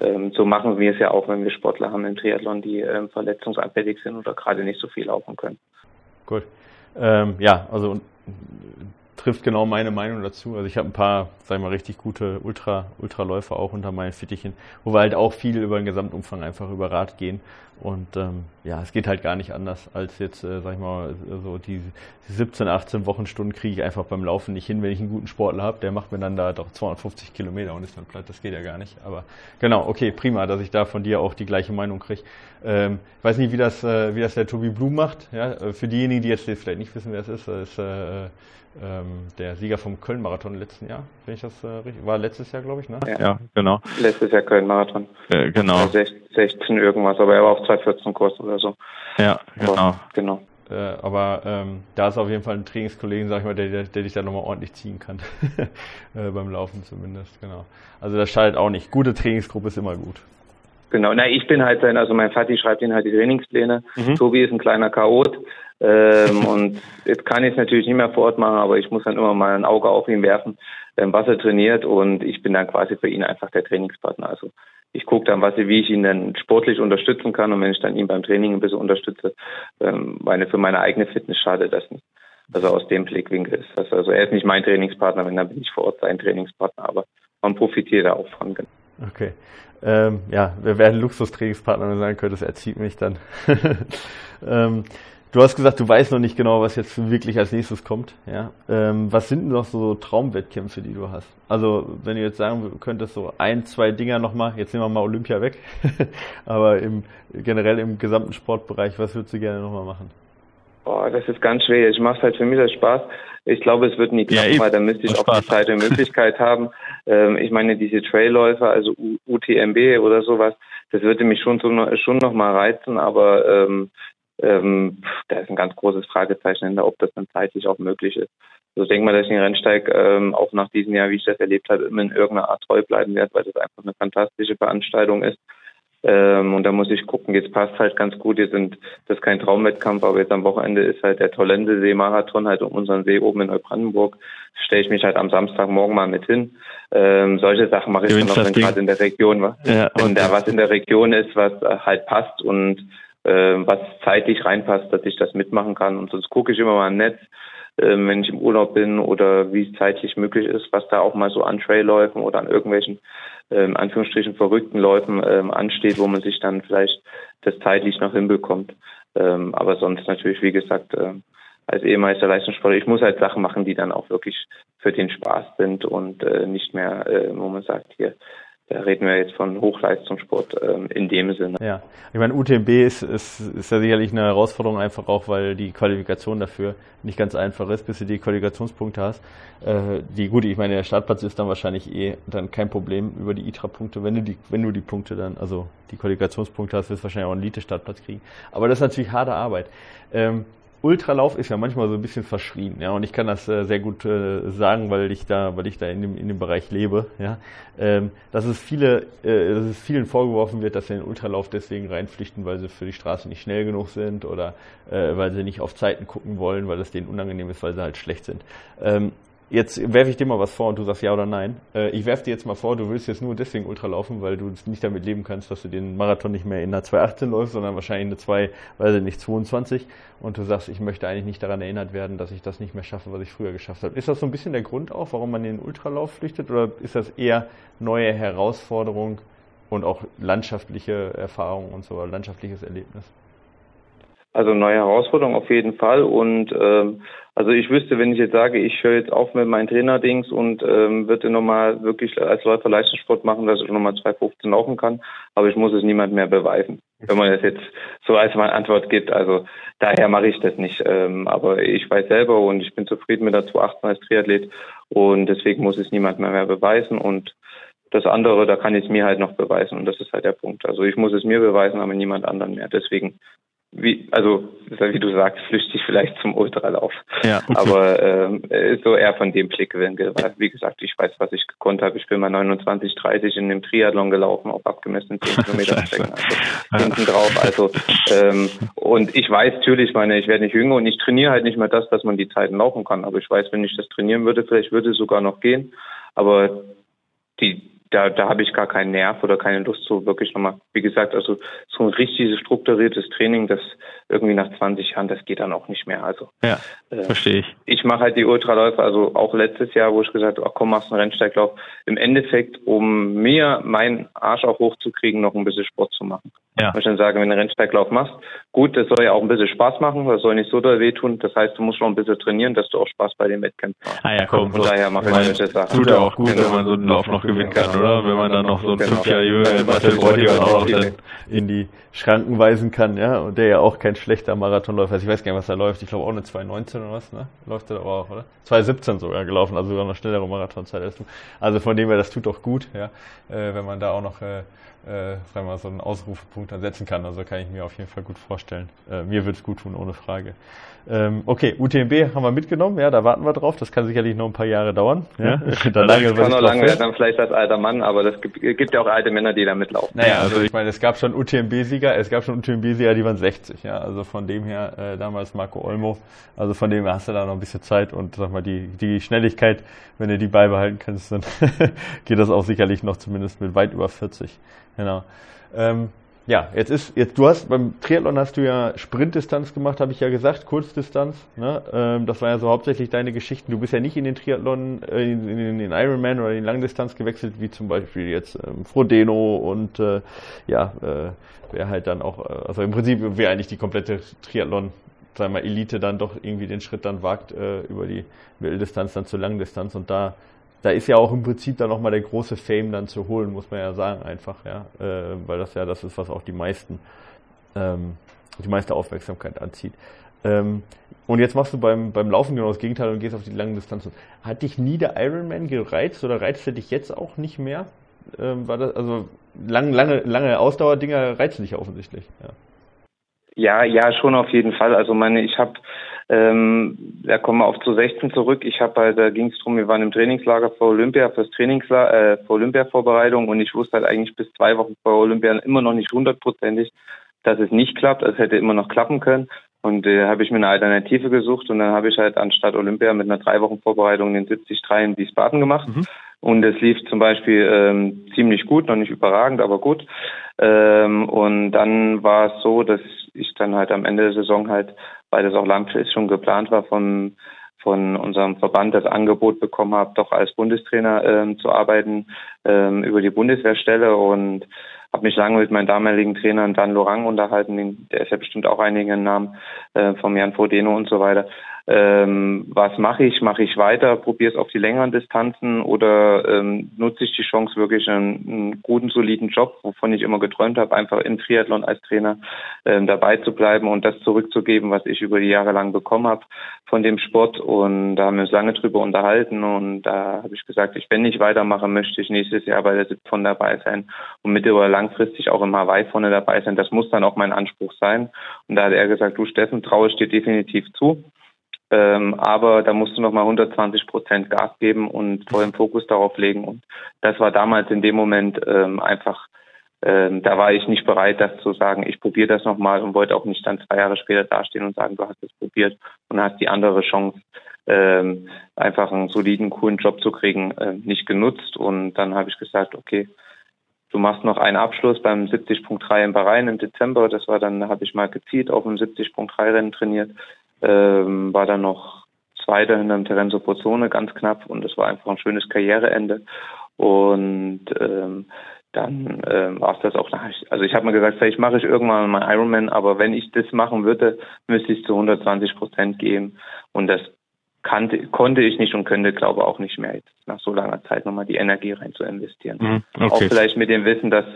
ähm, so machen wir es ja auch, wenn wir Sportler haben im Triathlon, die ähm, verletzungsanfällig sind oder gerade nicht so viel laufen können. Gut. Ähm, ja, also trifft genau meine Meinung dazu. Also ich habe ein paar, sag ich mal, richtig gute Ultra, Ultraläufer auch unter meinen Fittichen, wo wir halt auch viel über den Gesamtumfang einfach über Rad gehen. Und ähm, ja, es geht halt gar nicht anders als jetzt, äh, sag ich mal, so die, die 17, 18 Wochenstunden kriege ich einfach beim Laufen nicht hin, wenn ich einen guten Sportler habe. Der macht mir dann da doch 250 Kilometer und ist dann platt. Das geht ja gar nicht. Aber genau, okay, prima, dass ich da von dir auch die gleiche Meinung kriege. Ähm, ich weiß nicht, wie das, äh, wie das der Tobi Blum macht. Ja, äh, für diejenigen, die jetzt vielleicht nicht wissen, wer es ist, ist äh, ähm, der Sieger vom Köln-Marathon letzten Jahr, wenn ich das äh, richtig, war letztes Jahr, glaube ich, ne? Ja, ja genau. Letztes Jahr Köln-Marathon. Äh, genau. 16 irgendwas, aber er war auf 214 Kurs oder so. Ja, genau. Aber, genau. Äh, aber ähm, da ist auf jeden Fall ein Trainingskollegen, sag ich mal, der, der, der dich da nochmal ordentlich ziehen kann. äh, beim Laufen zumindest, genau. Also das schadet auch nicht. Gute Trainingsgruppe ist immer gut. Genau, na ich bin halt sein, also mein Vati schreibt ihn halt die Trainingspläne. Mhm. Tobi ist ein kleiner Chaot ähm, und jetzt kann ich es natürlich nicht mehr vor Ort machen, aber ich muss dann immer mal ein Auge auf ihn werfen, ähm, was er trainiert und ich bin dann quasi für ihn einfach der Trainingspartner. Also ich gucke dann, was, wie ich ihn dann sportlich unterstützen kann und wenn ich dann ihn beim Training ein bisschen unterstütze, ähm, meine, für meine eigene Fitness schadet das nicht. Also aus dem Blickwinkel ist das. Also er ist nicht mein Trainingspartner, wenn dann bin ich vor Ort sein Trainingspartner, aber man profitiert da auch von. Okay. Ähm, ja, wer wäre ein Luxustrainingspartner, wenn du sagen könntest, er zieht mich dann. ähm, Du hast gesagt, du weißt noch nicht genau, was jetzt wirklich als nächstes kommt. Ja? Ähm, was sind denn noch so Traumwettkämpfe, die du hast? Also, wenn du jetzt sagen könntest, so ein, zwei Dinger nochmal, jetzt nehmen wir mal Olympia weg, aber im, generell im gesamten Sportbereich, was würdest du gerne nochmal machen? Boah, das ist ganz schwer. Ich mache halt für mich das Spaß. Ich glaube, es wird nie klappen, ja, weil da müsste ich auch die Zeit und Möglichkeit haben. Ähm, ich meine, diese Trailläufer, also UTMB oder sowas, das würde mich schon, so, schon noch mal reizen, aber ähm, ähm, da ist ein ganz großes Fragezeichen hinter, ob das dann zeitlich auch möglich ist. Also ich denke mal, dass ich den Rennsteig ähm, auch nach diesem Jahr, wie ich das erlebt habe, immer in irgendeiner Art treu bleiben werde, weil das einfach eine fantastische Veranstaltung ist. Ähm, und da muss ich gucken, jetzt passt halt ganz gut. Jetzt sind das ist kein Traumwettkampf, aber jetzt am Wochenende ist halt der Tollende See-Marathon halt um unseren See oben in Neubrandenburg. Stelle ich mich halt am Samstagmorgen mal mit hin. Ähm, solche Sachen mache ich dann noch, wenn gerade in der Region war. Ja, und da was in der Region ist, was halt passt und äh, was zeitlich reinpasst, dass ich das mitmachen kann. Und sonst gucke ich immer mal im Netz, äh, wenn ich im Urlaub bin oder wie es zeitlich möglich ist, was da auch mal so an Trailläufen oder an irgendwelchen ähm, Anführungsstrichen verrückten Läufen ähm, ansteht, wo man sich dann vielleicht das zeitlich noch hinbekommt. Ähm, aber sonst natürlich, wie gesagt, äh, als ehemaliger Leistungssportler, ich muss halt Sachen machen, die dann auch wirklich für den Spaß sind und äh, nicht mehr, äh, wo man sagt, hier, da reden wir jetzt von Hochleistungssport ähm, in dem Sinne. Ja, ich meine, UTMB ist, ist, ist ja sicherlich eine Herausforderung, einfach auch, weil die Qualifikation dafür nicht ganz einfach ist, bis du die Qualifikationspunkte hast. Äh, die gut, ich meine, der Startplatz ist dann wahrscheinlich eh dann kein Problem über die ITRA-Punkte. Wenn du die, wenn du die Punkte dann, also die Qualifikationspunkte hast, wirst du wahrscheinlich auch einen Elite-Startplatz kriegen. Aber das ist natürlich harte Arbeit. Ähm, Ultralauf ist ja manchmal so ein bisschen verschrien, ja, und ich kann das äh, sehr gut äh, sagen, weil ich da, weil ich da in dem, in dem Bereich lebe, ja, ähm, dass es viele, äh, dass es vielen vorgeworfen wird, dass sie in den Ultralauf deswegen reinpflichten, weil sie für die Straße nicht schnell genug sind oder äh, weil sie nicht auf Zeiten gucken wollen, weil es denen unangenehm ist, weil sie halt schlecht sind. Ähm, Jetzt werfe ich dir mal was vor und du sagst ja oder nein. Äh, ich werfe dir jetzt mal vor, du willst jetzt nur deswegen Ultra laufen, weil du nicht damit leben kannst, dass du den Marathon nicht mehr in einer 218 läufst, sondern wahrscheinlich eine 2, weiß ich nicht, 22. Und du sagst, ich möchte eigentlich nicht daran erinnert werden, dass ich das nicht mehr schaffe, was ich früher geschafft habe. Ist das so ein bisschen der Grund auch, warum man in den Ultralauf flüchtet? Oder ist das eher neue Herausforderung und auch landschaftliche Erfahrung und so, landschaftliches Erlebnis? Also neue Herausforderung auf jeden Fall. Und ähm, also ich wüsste, wenn ich jetzt sage, ich höre jetzt auf mit meinen Trainerdings und ähm, würde nochmal wirklich als Läufer Leistungssport machen, dass ich nochmal 2,15 laufen kann, aber ich muss es niemand mehr beweisen. Wenn man das jetzt so als meine Antwort gibt, also daher mache ich das nicht. Ähm, aber ich weiß selber und ich bin zufrieden mit der 2,18 als Triathlet und deswegen muss es niemand mehr, mehr beweisen und das andere, da kann ich es mir halt noch beweisen und das ist halt der Punkt. Also ich muss es mir beweisen, aber niemand anderen mehr. Deswegen wie, also wie du sagst, flüchtig vielleicht zum Ultralauf. Ja. Aber äh, so eher von dem Blickwinkel. Weil, wie gesagt, ich weiß, was ich gekonnt habe. Ich bin mal 29, 30 in dem Triathlon gelaufen, auf abgemessenen 10 Kilometer Strecken. Also hinten drauf. Also ähm, und ich weiß natürlich, meine, ich werde nicht jünger und ich trainiere halt nicht mehr das, dass man die Zeiten laufen kann. Aber ich weiß, wenn ich das trainieren würde, vielleicht würde es sogar noch gehen. Aber die da, da habe ich gar keinen Nerv oder keine Lust so wirklich nochmal. Wie gesagt, also so ein richtiges strukturiertes Training, das irgendwie nach 20 Jahren, das geht dann auch nicht mehr. Also ja, äh, verstehe ich. Ich mache halt die Ultraläufe, also auch letztes Jahr, wo ich gesagt habe, ach komm, machst einen Rennsteiglauf, im Endeffekt, um mir meinen Arsch auch hochzukriegen, noch ein bisschen Sport zu machen. Ja. Ich dann sagen, wenn du einen Rennsteiglauf machst, gut, das soll ja auch ein bisschen Spaß machen, das soll nicht so doll wehtun. Das heißt, du musst schon ein bisschen trainieren, dass du auch Spaß bei den Wettkämpfen hast. Ah ja, komm, von daher mache ich solche Sachen. Tut ja auch gut, genau. wenn man so einen Lauf noch gewinnen kann, genau. Oder? Wenn man dann noch so einen genau. fünf Jahre jünger Marcel Bräutigam auch noch dann in die Schranken weisen kann, ja, und der ja auch kein schlechter Marathonläufer ist. Ich weiß gar nicht, was da läuft. Ich glaube auch eine 2,19 oder was, ne? Läuft er aber auch, oder? 2,17 sogar gelaufen, also sogar noch schnellere Marathonzeit als du. Also von dem her, das tut doch gut, ja, äh, wenn man da auch noch äh, äh, sagen wir so einen Ausrufepunkt dann setzen kann. Also kann ich mir auf jeden Fall gut vorstellen. Äh, mir wird es gut tun, ohne Frage. Ähm, okay, UTMB haben wir mitgenommen, ja, da warten wir drauf. Das kann sicherlich noch ein paar Jahre dauern. Ja, da lange, das kann noch lange werden, dann vielleicht als alter Mann, aber es gibt, gibt, ja auch alte Männer, die da mitlaufen. Naja, also ich meine, es gab schon UTMB-Sieger, es gab schon UTMB-Sieger, die waren 60, ja, also von dem her äh, damals Marco Olmo, also von dem her hast du da noch ein bisschen Zeit und sag mal, die, die Schnelligkeit, wenn du die beibehalten kannst, dann geht das auch sicherlich noch zumindest mit weit über 40. Genau. Ähm, ja, jetzt ist, jetzt du hast beim Triathlon hast du ja Sprintdistanz gemacht, habe ich ja gesagt, Kurzdistanz. Ne? Ähm, das war ja so hauptsächlich deine Geschichten. Du bist ja nicht in den Triathlon, äh, in, in, den Ironman oder in Langdistanz gewechselt, wie zum Beispiel jetzt ähm, Frodeno und äh, ja, äh, wer halt dann auch, äh, also im Prinzip wer eigentlich die komplette Triathlon sagen wir Elite dann doch irgendwie den Schritt dann wagt äh, über die Mitteldistanz dann zur Langdistanz und da da ist ja auch im Prinzip dann nochmal der große Fame dann zu holen, muss man ja sagen, einfach, ja, äh, weil das ja das ist, was auch die meisten, ähm, die meiste Aufmerksamkeit anzieht. Ähm, und jetzt machst du beim, beim Laufen genau das Gegenteil und gehst auf die langen Distanzen. Hat dich nie der Ironman gereizt oder reizt er dich jetzt auch nicht mehr? Ähm, war das, also lang, lange, lange Ausdauerdinger reizen dich offensichtlich, ja. Ja, ja, schon auf jeden Fall. Also meine, ich habe ähm, da kommen wir auf zu 16 zurück. Ich habe halt, da ging es drum, wir waren im Trainingslager vor Olympia, fürs Trainingslager, äh, vor Olympia-Vorbereitung und ich wusste halt eigentlich bis zwei Wochen vor Olympia immer noch nicht hundertprozentig, dass es nicht klappt. Es hätte immer noch klappen können. Und äh, habe ich mir eine Alternative gesucht und dann habe ich halt anstatt Olympia mit einer drei Wochen Vorbereitung den 73 in Wiesbaden gemacht. Mhm. Und es lief zum Beispiel ähm, ziemlich gut, noch nicht überragend, aber gut. Ähm, und dann war es so, dass ich dann halt am Ende der Saison halt weil das auch langfristig schon geplant war von von unserem Verband das Angebot bekommen habe, doch als Bundestrainer ähm, zu arbeiten ähm, über die Bundeswehrstelle und habe mich lange mit meinem damaligen Trainer Dan Lorang unterhalten, der ist ja bestimmt auch einigen Namen äh, vom Jan Frodeno und so weiter ähm, was mache ich? Mache ich weiter, probiere es auf die längeren Distanzen oder ähm, nutze ich die Chance, wirklich einen, einen, guten, soliden Job, wovon ich immer geträumt habe, einfach im Triathlon als Trainer ähm, dabei zu bleiben und das zurückzugeben, was ich über die Jahre lang bekommen habe von dem Sport. Und da haben wir uns lange drüber unterhalten und da habe ich gesagt, ich wenn nicht weitermache, möchte ich nächstes Jahr bei der SIP von dabei sein und mittel- oder langfristig auch im Hawaii vorne dabei sein. Das muss dann auch mein Anspruch sein. Und da hat er gesagt, du Steffen, traue ich dir definitiv zu. Ähm, aber da musst du nochmal 120 Prozent Gas geben und vollen Fokus darauf legen. Und das war damals in dem Moment ähm, einfach, ähm, da war ich nicht bereit, das zu sagen, ich probiere das nochmal und wollte auch nicht dann zwei Jahre später dastehen und sagen, du hast es probiert und hast die andere Chance, ähm, einfach einen soliden, coolen Job zu kriegen, äh, nicht genutzt. Und dann habe ich gesagt, okay, du machst noch einen Abschluss beim 70.3 in Bahrain im Dezember. Das war dann, habe ich mal gezielt auf dem 70.3 Rennen trainiert ähm, war dann noch Zweiter hinter dem Terenzo Pozzone, ganz knapp und es war einfach ein schönes Karriereende. Und ähm, dann ähm, war es das auch. Also ich habe mir gesagt, vielleicht mache ich irgendwann mal Ironman, aber wenn ich das machen würde, müsste ich zu 120 Prozent gehen. Und das kannte, konnte ich nicht und könnte, glaube auch nicht mehr jetzt nach so langer Zeit nochmal die Energie rein zu investieren. Mhm, okay. Auch vielleicht mit dem Wissen, dass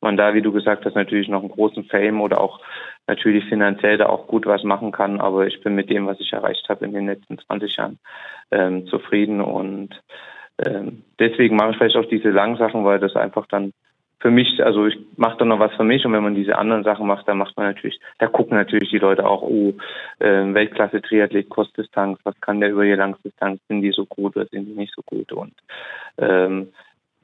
man da, wie du gesagt hast, natürlich noch einen großen Fame oder auch natürlich finanziell da auch gut was machen kann. Aber ich bin mit dem, was ich erreicht habe in den letzten 20 Jahren, ähm, zufrieden und ähm, deswegen mache ich vielleicht auch diese langen Sachen, weil das einfach dann für mich, also ich mache dann noch was für mich und wenn man diese anderen Sachen macht, dann macht man natürlich, da gucken natürlich die Leute auch, oh, äh, Weltklasse Triathlet, Kurzdistanz, was kann der über die Langdistanz, sind die so gut oder sind die nicht so gut und ähm,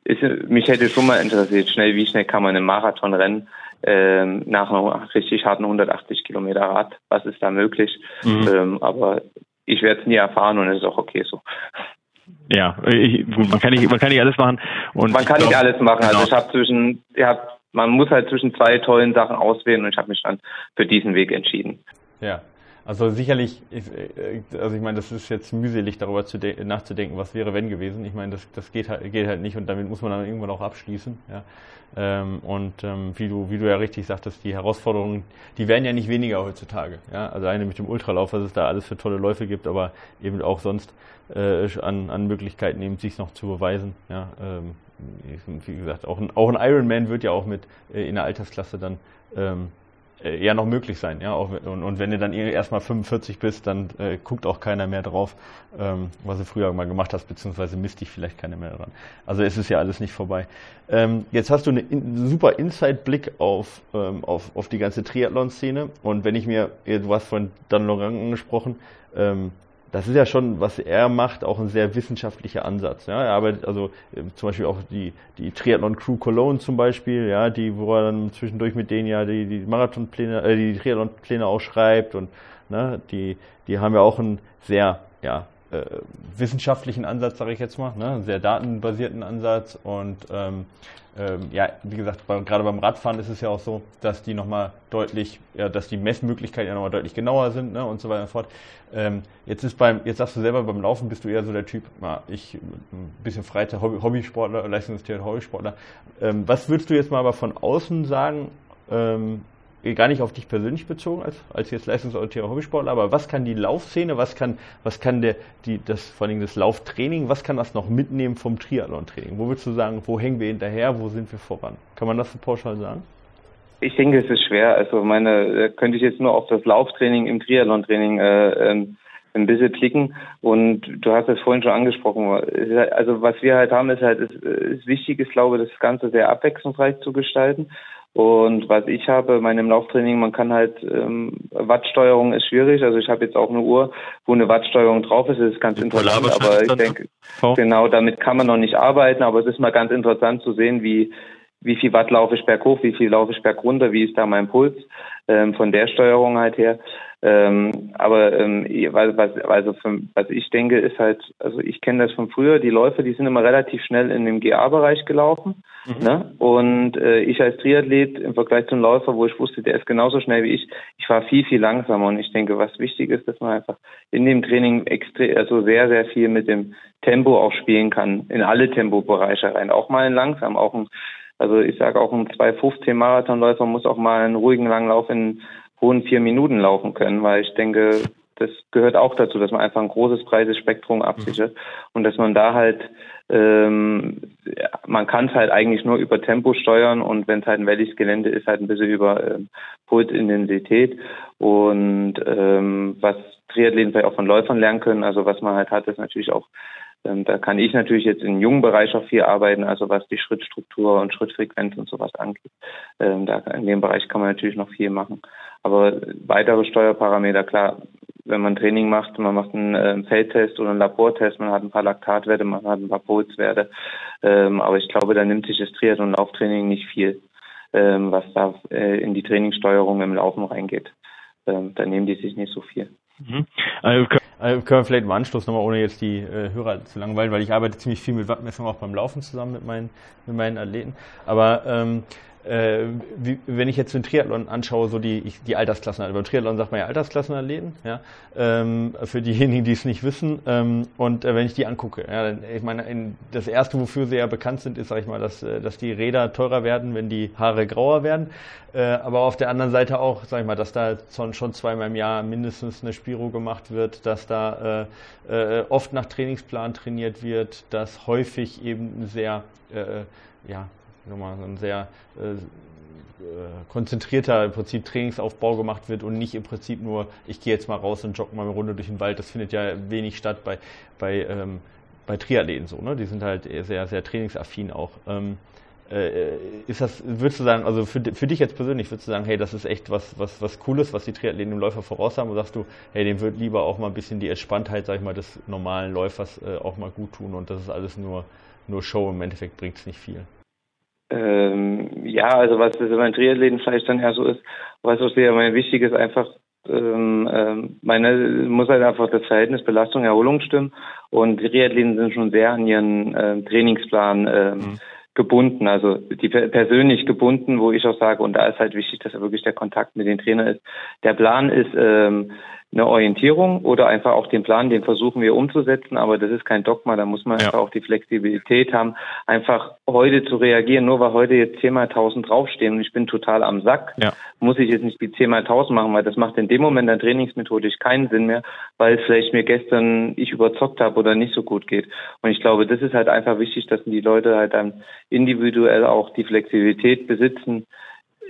ist, mich hätte schon mal interessiert, schnell, wie schnell kann man einen Marathon rennen ähm, nach einer richtig harten 180 Kilometer Rad, was ist da möglich, mhm. ähm, aber ich werde es nie erfahren und es ist auch okay so. ja, ich, gut, man kann nicht, man kann nicht alles machen. Und man kann glaub, nicht alles machen. Also genau. Also ich habe zwischen, ja, man muss halt zwischen zwei tollen Sachen auswählen und ich habe mich dann für diesen Weg entschieden. Ja, also sicherlich, äh, also ich meine, das ist jetzt mühselig darüber zu nachzudenken, was wäre wenn gewesen. Ich meine, das, das geht, halt, geht halt nicht und damit muss man dann irgendwann auch abschließen. Ja. Ähm, und ähm, wie du, wie du ja richtig sagtest, die Herausforderungen, die werden ja nicht weniger heutzutage. Ja. Also eine mit dem Ultralauf, was es da alles für tolle Läufe gibt, aber eben auch sonst äh, an, an Möglichkeiten eben sich noch zu beweisen. Ja. Ähm, wie gesagt, auch ein, auch ein Ironman wird ja auch mit äh, in der Altersklasse dann ähm, äh, ja noch möglich sein. Ja? Auch, und, und wenn du dann erstmal 45 bist, dann äh, guckt auch keiner mehr drauf, ähm, was du früher mal gemacht hast, beziehungsweise misst dich vielleicht keiner mehr daran. Also es ist ja alles nicht vorbei. Ähm, jetzt hast du einen in, super Inside-Blick auf, ähm, auf, auf die ganze Triathlon-Szene und wenn ich mir, du hast von Dan Laurent angesprochen, ähm, das ist ja schon, was er macht, auch ein sehr wissenschaftlicher Ansatz. Ja, er arbeitet also äh, zum Beispiel auch die, die Triathlon Crew Cologne zum Beispiel, ja, die, wo er dann zwischendurch mit denen ja die, die Marathonpläne, äh, die Triathlon-Pläne auch schreibt und ne, die, die haben ja auch einen sehr, ja, äh, wissenschaftlichen Ansatz, sage ich jetzt mal, ne, sehr datenbasierten Ansatz und ähm, ähm, ja, wie gesagt, bei, gerade beim Radfahren ist es ja auch so, dass die nochmal deutlich, ja, dass die Messmöglichkeiten ja nochmal deutlich genauer sind ne, und so weiter und fort. Ähm, jetzt ist beim, jetzt sagst du selber, beim Laufen bist du eher so der Typ, na, ich ein bisschen Freizeit, Hobby, Hobbysportler, Leistungstäter, Hobbysportler. Ähm, was würdest du jetzt mal aber von außen sagen, ähm, gar nicht auf dich persönlich bezogen als, als jetzt leistungsorientierter Hobbysportler, aber was kann die Laufszene, was kann, was kann der, die, das, vor allem das Lauftraining, was kann das noch mitnehmen vom Triathlon-Training? Wo würdest du sagen, wo hängen wir hinterher, wo sind wir voran? Kann man das so pauschal sagen? Ich denke, es ist schwer. Also meine, könnte ich jetzt nur auf das Lauftraining im Triathlon-Training äh, ähm, ein bisschen klicken. Und du hast es vorhin schon angesprochen. Also was wir halt haben, ist halt, ist, ist wichtig ist, glaube ich, das Ganze sehr abwechslungsreich zu gestalten. Und was ich habe, meinem Lauftraining, man kann halt, ähm, Wattsteuerung ist schwierig. Also ich habe jetzt auch eine Uhr, wo eine Wattsteuerung drauf ist. Das ist ganz interessant. Aber ich denke, genau, damit kann man noch nicht arbeiten. Aber es ist mal ganz interessant zu sehen, wie, wie viel Watt laufe ich berghoch, wie viel laufe ich bergunter, wie ist da mein Puls ähm, von der Steuerung halt her. Ähm, aber ähm, was, also für, was ich denke, ist halt, also ich kenne das von früher, die Läufer, die sind immer relativ schnell in dem GA-Bereich gelaufen. Mhm. Ne? Und äh, ich als Triathlet im Vergleich zum Läufer, wo ich wusste, der ist genauso schnell wie ich, ich war viel, viel langsamer. Und ich denke, was wichtig ist, dass man einfach in dem Training extrem, also sehr, sehr viel mit dem Tempo auch spielen kann, in alle Tempobereiche rein. Auch mal in langsam, auch ein also ich sage auch ein 2,15 Marathonläufer muss auch mal einen ruhigen Langlauf in hohen vier Minuten laufen können, weil ich denke, das gehört auch dazu, dass man einfach ein großes breites Spektrum absichert mhm. und dass man da halt ähm, man kann es halt eigentlich nur über Tempo steuern und wenn es halt ein welliges Gelände ist, halt ein bisschen über ähm, Pulsintensität und ähm, was Triathleten vielleicht auch von Läufern lernen können, also was man halt hat, ist natürlich auch da kann ich natürlich jetzt im jungen Bereich auch viel arbeiten, also was die Schrittstruktur und Schrittfrequenz und sowas angeht. Ähm, da, in dem Bereich kann man natürlich noch viel machen. Aber weitere Steuerparameter, klar, wenn man Training macht, man macht einen äh, Feldtest oder einen Labortest, man hat ein paar Laktatwerte, man hat ein paar Pulswerte. Ähm, aber ich glaube, da nimmt sich das Triathlon Lauftraining nicht viel, ähm, was da äh, in die Trainingssteuerung im Laufen reingeht. Ähm, da nehmen die sich nicht so viel. Mhm. Also also können wir vielleicht im Anschluss nochmal, ohne jetzt die äh, Hörer zu langweilen, weil ich arbeite ziemlich viel mit Wattmessungen auch beim Laufen zusammen mit meinen, mit meinen Athleten. Aber ähm, äh, wie, wenn ich jetzt den Triathlon anschaue, so die, ich, die Altersklassen, also beim Triathlon sagt man ja Altersklassenathleten, ja, ähm, für diejenigen, die es nicht wissen. Ähm, und äh, wenn ich die angucke, ja, ich meine, in, das erste, wofür sie ja bekannt sind, ist, sag ich mal, dass, äh, dass die Räder teurer werden, wenn die Haare grauer werden. Äh, aber auf der anderen Seite auch, sag ich mal, dass da schon, schon zweimal im Jahr mindestens eine Spiro gemacht wird, dass da äh, äh, oft nach Trainingsplan trainiert wird, dass häufig eben sehr äh, ja, nochmal ein sehr äh, konzentrierter im Prinzip Trainingsaufbau gemacht wird und nicht im Prinzip nur, ich gehe jetzt mal raus und jogge mal eine Runde durch den Wald. Das findet ja wenig statt bei, bei, ähm, bei Triathleten so, ne? Die sind halt sehr, sehr trainingsaffin auch. Ähm, äh, ist das, würdest du sagen, also für, für dich jetzt persönlich, würdest du sagen, hey, das ist echt was, was, was Cooles, was die Triathleten im Läufer voraus haben, oder sagst du, hey, dem wird lieber auch mal ein bisschen die Entspanntheit, sag ich mal, des normalen Läufers äh, auch mal gut tun und das ist alles nur, nur Show, im Endeffekt bringt es nicht viel? Ähm, ja, also was das beim Triathleten vielleicht dann ja so ist, was auch sehr mein wichtig ist, einfach ähm, ähm, meine muss halt einfach das Verhältnis Belastung Erholung stimmen und Triathleten sind schon sehr an ihren äh, Trainingsplan äh, mhm. gebunden, also die persönlich gebunden, wo ich auch sage und da ist halt wichtig, dass wirklich der Kontakt mit den Trainer ist. Der Plan ist ähm, eine Orientierung oder einfach auch den Plan, den versuchen wir umzusetzen, aber das ist kein Dogma, da muss man ja. einfach auch die Flexibilität haben, einfach heute zu reagieren, nur weil heute jetzt 10 mal 1000 draufstehen und ich bin total am Sack, ja. muss ich jetzt nicht die 10 mal 1000 machen, weil das macht in dem Moment dann trainingsmethodisch keinen Sinn mehr, weil es vielleicht mir gestern ich überzockt habe oder nicht so gut geht. Und ich glaube, das ist halt einfach wichtig, dass die Leute halt dann individuell auch die Flexibilität besitzen,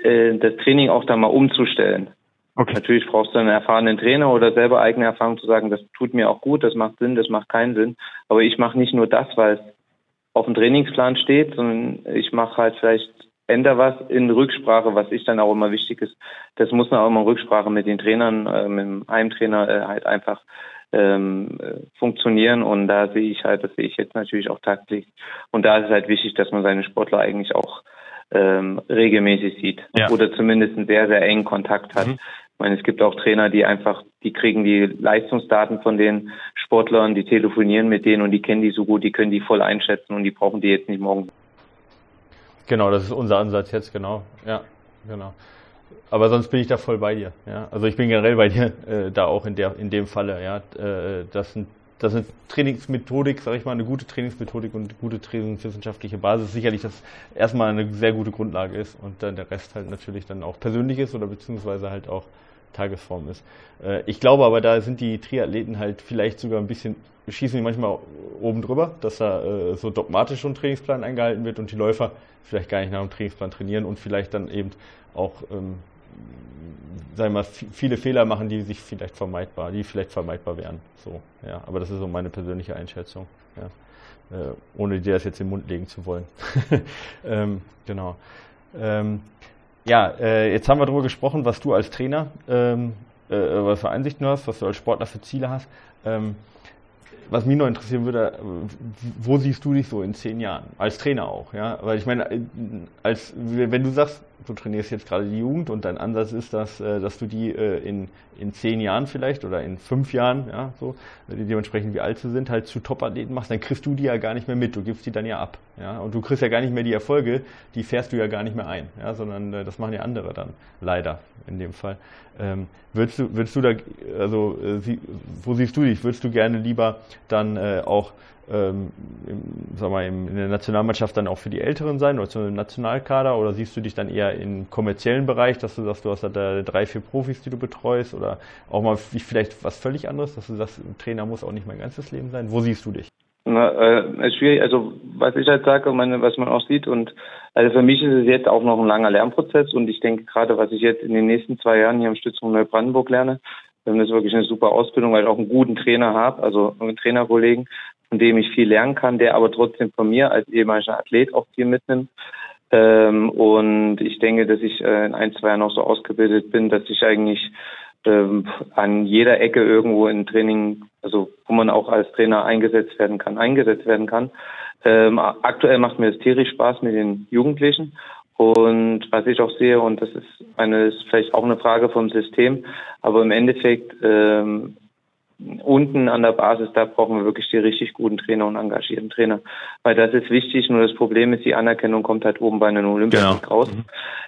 äh, das Training auch da mal umzustellen. Okay. Natürlich brauchst du einen erfahrenen Trainer oder selber eigene Erfahrung zu sagen, das tut mir auch gut, das macht Sinn, das macht keinen Sinn. Aber ich mache nicht nur das, weil es auf dem Trainingsplan steht, sondern ich mache halt vielleicht ändere was in Rücksprache, was ich dann auch immer wichtig ist. Das muss dann auch immer in Rücksprache mit den Trainern, äh, mit dem Heimtrainer äh, halt einfach ähm, äh, funktionieren. Und da sehe ich halt, das sehe ich jetzt natürlich auch tagtäglich. Und da ist es halt wichtig, dass man seine Sportler eigentlich auch ähm, regelmäßig sieht ja. oder zumindest einen sehr, sehr engen Kontakt hat. Mhm. Ich meine, es gibt auch Trainer, die einfach, die kriegen die Leistungsdaten von den Sportlern, die telefonieren mit denen und die kennen die so gut, die können die voll einschätzen und die brauchen die jetzt nicht morgen. Genau, das ist unser Ansatz jetzt, genau. Ja, genau. Aber sonst bin ich da voll bei dir. Ja, also ich bin generell bei dir äh, da auch in der in dem Falle. Ja, äh, das sind das ist Trainingsmethodik, sage ich mal, eine gute Trainingsmethodik und eine gute trainingswissenschaftliche Basis sicherlich das erstmal eine sehr gute Grundlage ist und dann der Rest halt natürlich dann auch persönlich ist oder beziehungsweise halt auch Tagesform ist. Äh, ich glaube aber, da sind die Triathleten halt vielleicht sogar ein bisschen, schießen die manchmal oben drüber, dass da äh, so dogmatisch so ein Trainingsplan eingehalten wird und die Läufer vielleicht gar nicht nach dem Trainingsplan trainieren und vielleicht dann eben auch ähm, sagen wir mal, viele Fehler machen, die sich vielleicht vermeidbar, die vielleicht vermeidbar wären. So, ja. Aber das ist so meine persönliche Einschätzung. Ja. Äh, ohne dir das jetzt in den Mund legen zu wollen. ähm, genau. Ähm, ja, äh, jetzt haben wir darüber gesprochen, was du als Trainer, ähm, äh, was für Einsichten hast, was du als Sportler für Ziele hast. Ähm, was mich noch interessieren würde, wo siehst du dich so in zehn Jahren? Als Trainer auch, ja? Weil ich meine, als, wenn du sagst, du trainierst jetzt gerade die Jugend und dein Ansatz ist, dass, äh, dass du die äh, in, in zehn Jahren vielleicht oder in fünf Jahren, ja, so, dementsprechend wie alt sie sind, halt zu Top-Athleten machst, dann kriegst du die ja gar nicht mehr mit, du gibst die dann ja ab, ja, und du kriegst ja gar nicht mehr die Erfolge, die fährst du ja gar nicht mehr ein, ja, sondern äh, das machen ja andere dann, leider in dem Fall. Ähm, würdest du, würdest du da, also, äh, sie, wo siehst du dich? Würdest du gerne lieber dann äh, auch ähm, im, sag mal, in der Nationalmannschaft dann auch für die Älteren sein oder zum Nationalkader oder siehst du dich dann eher im kommerziellen Bereich, dass du sagst, du hast da drei, vier Profis, die du betreust oder auch mal vielleicht was völlig anderes, dass du sagst, ein Trainer muss auch nicht mein ganzes Leben sein. Wo siehst du dich? Na, äh, ist schwierig. Also was ich halt sage, meine, was man auch sieht und also für mich ist es jetzt auch noch ein langer Lernprozess und ich denke gerade, was ich jetzt in den nächsten zwei Jahren hier am Stützpunkt Neubrandenburg lerne, das ist wirklich eine super Ausbildung, weil ich auch einen guten Trainer habe, also einen Trainerkollegen, von dem ich viel lernen kann, der aber trotzdem von mir als ehemaliger Athlet auch viel mitnimmt. Ähm, und ich denke, dass ich äh, in ein, zwei Jahren noch so ausgebildet bin, dass ich eigentlich ähm, an jeder Ecke irgendwo in Training, also wo man auch als Trainer eingesetzt werden kann, eingesetzt werden kann. Ähm, aktuell macht mir das tierisch Spaß mit den Jugendlichen. Und was ich auch sehe, und das ist eine, ist vielleicht auch eine Frage vom System, aber im Endeffekt ähm, unten an der Basis, da brauchen wir wirklich die richtig guten Trainer und engagierten Trainer. Weil das ist wichtig, nur das Problem ist, die Anerkennung kommt halt oben bei den Olympischen genau. raus. Mhm.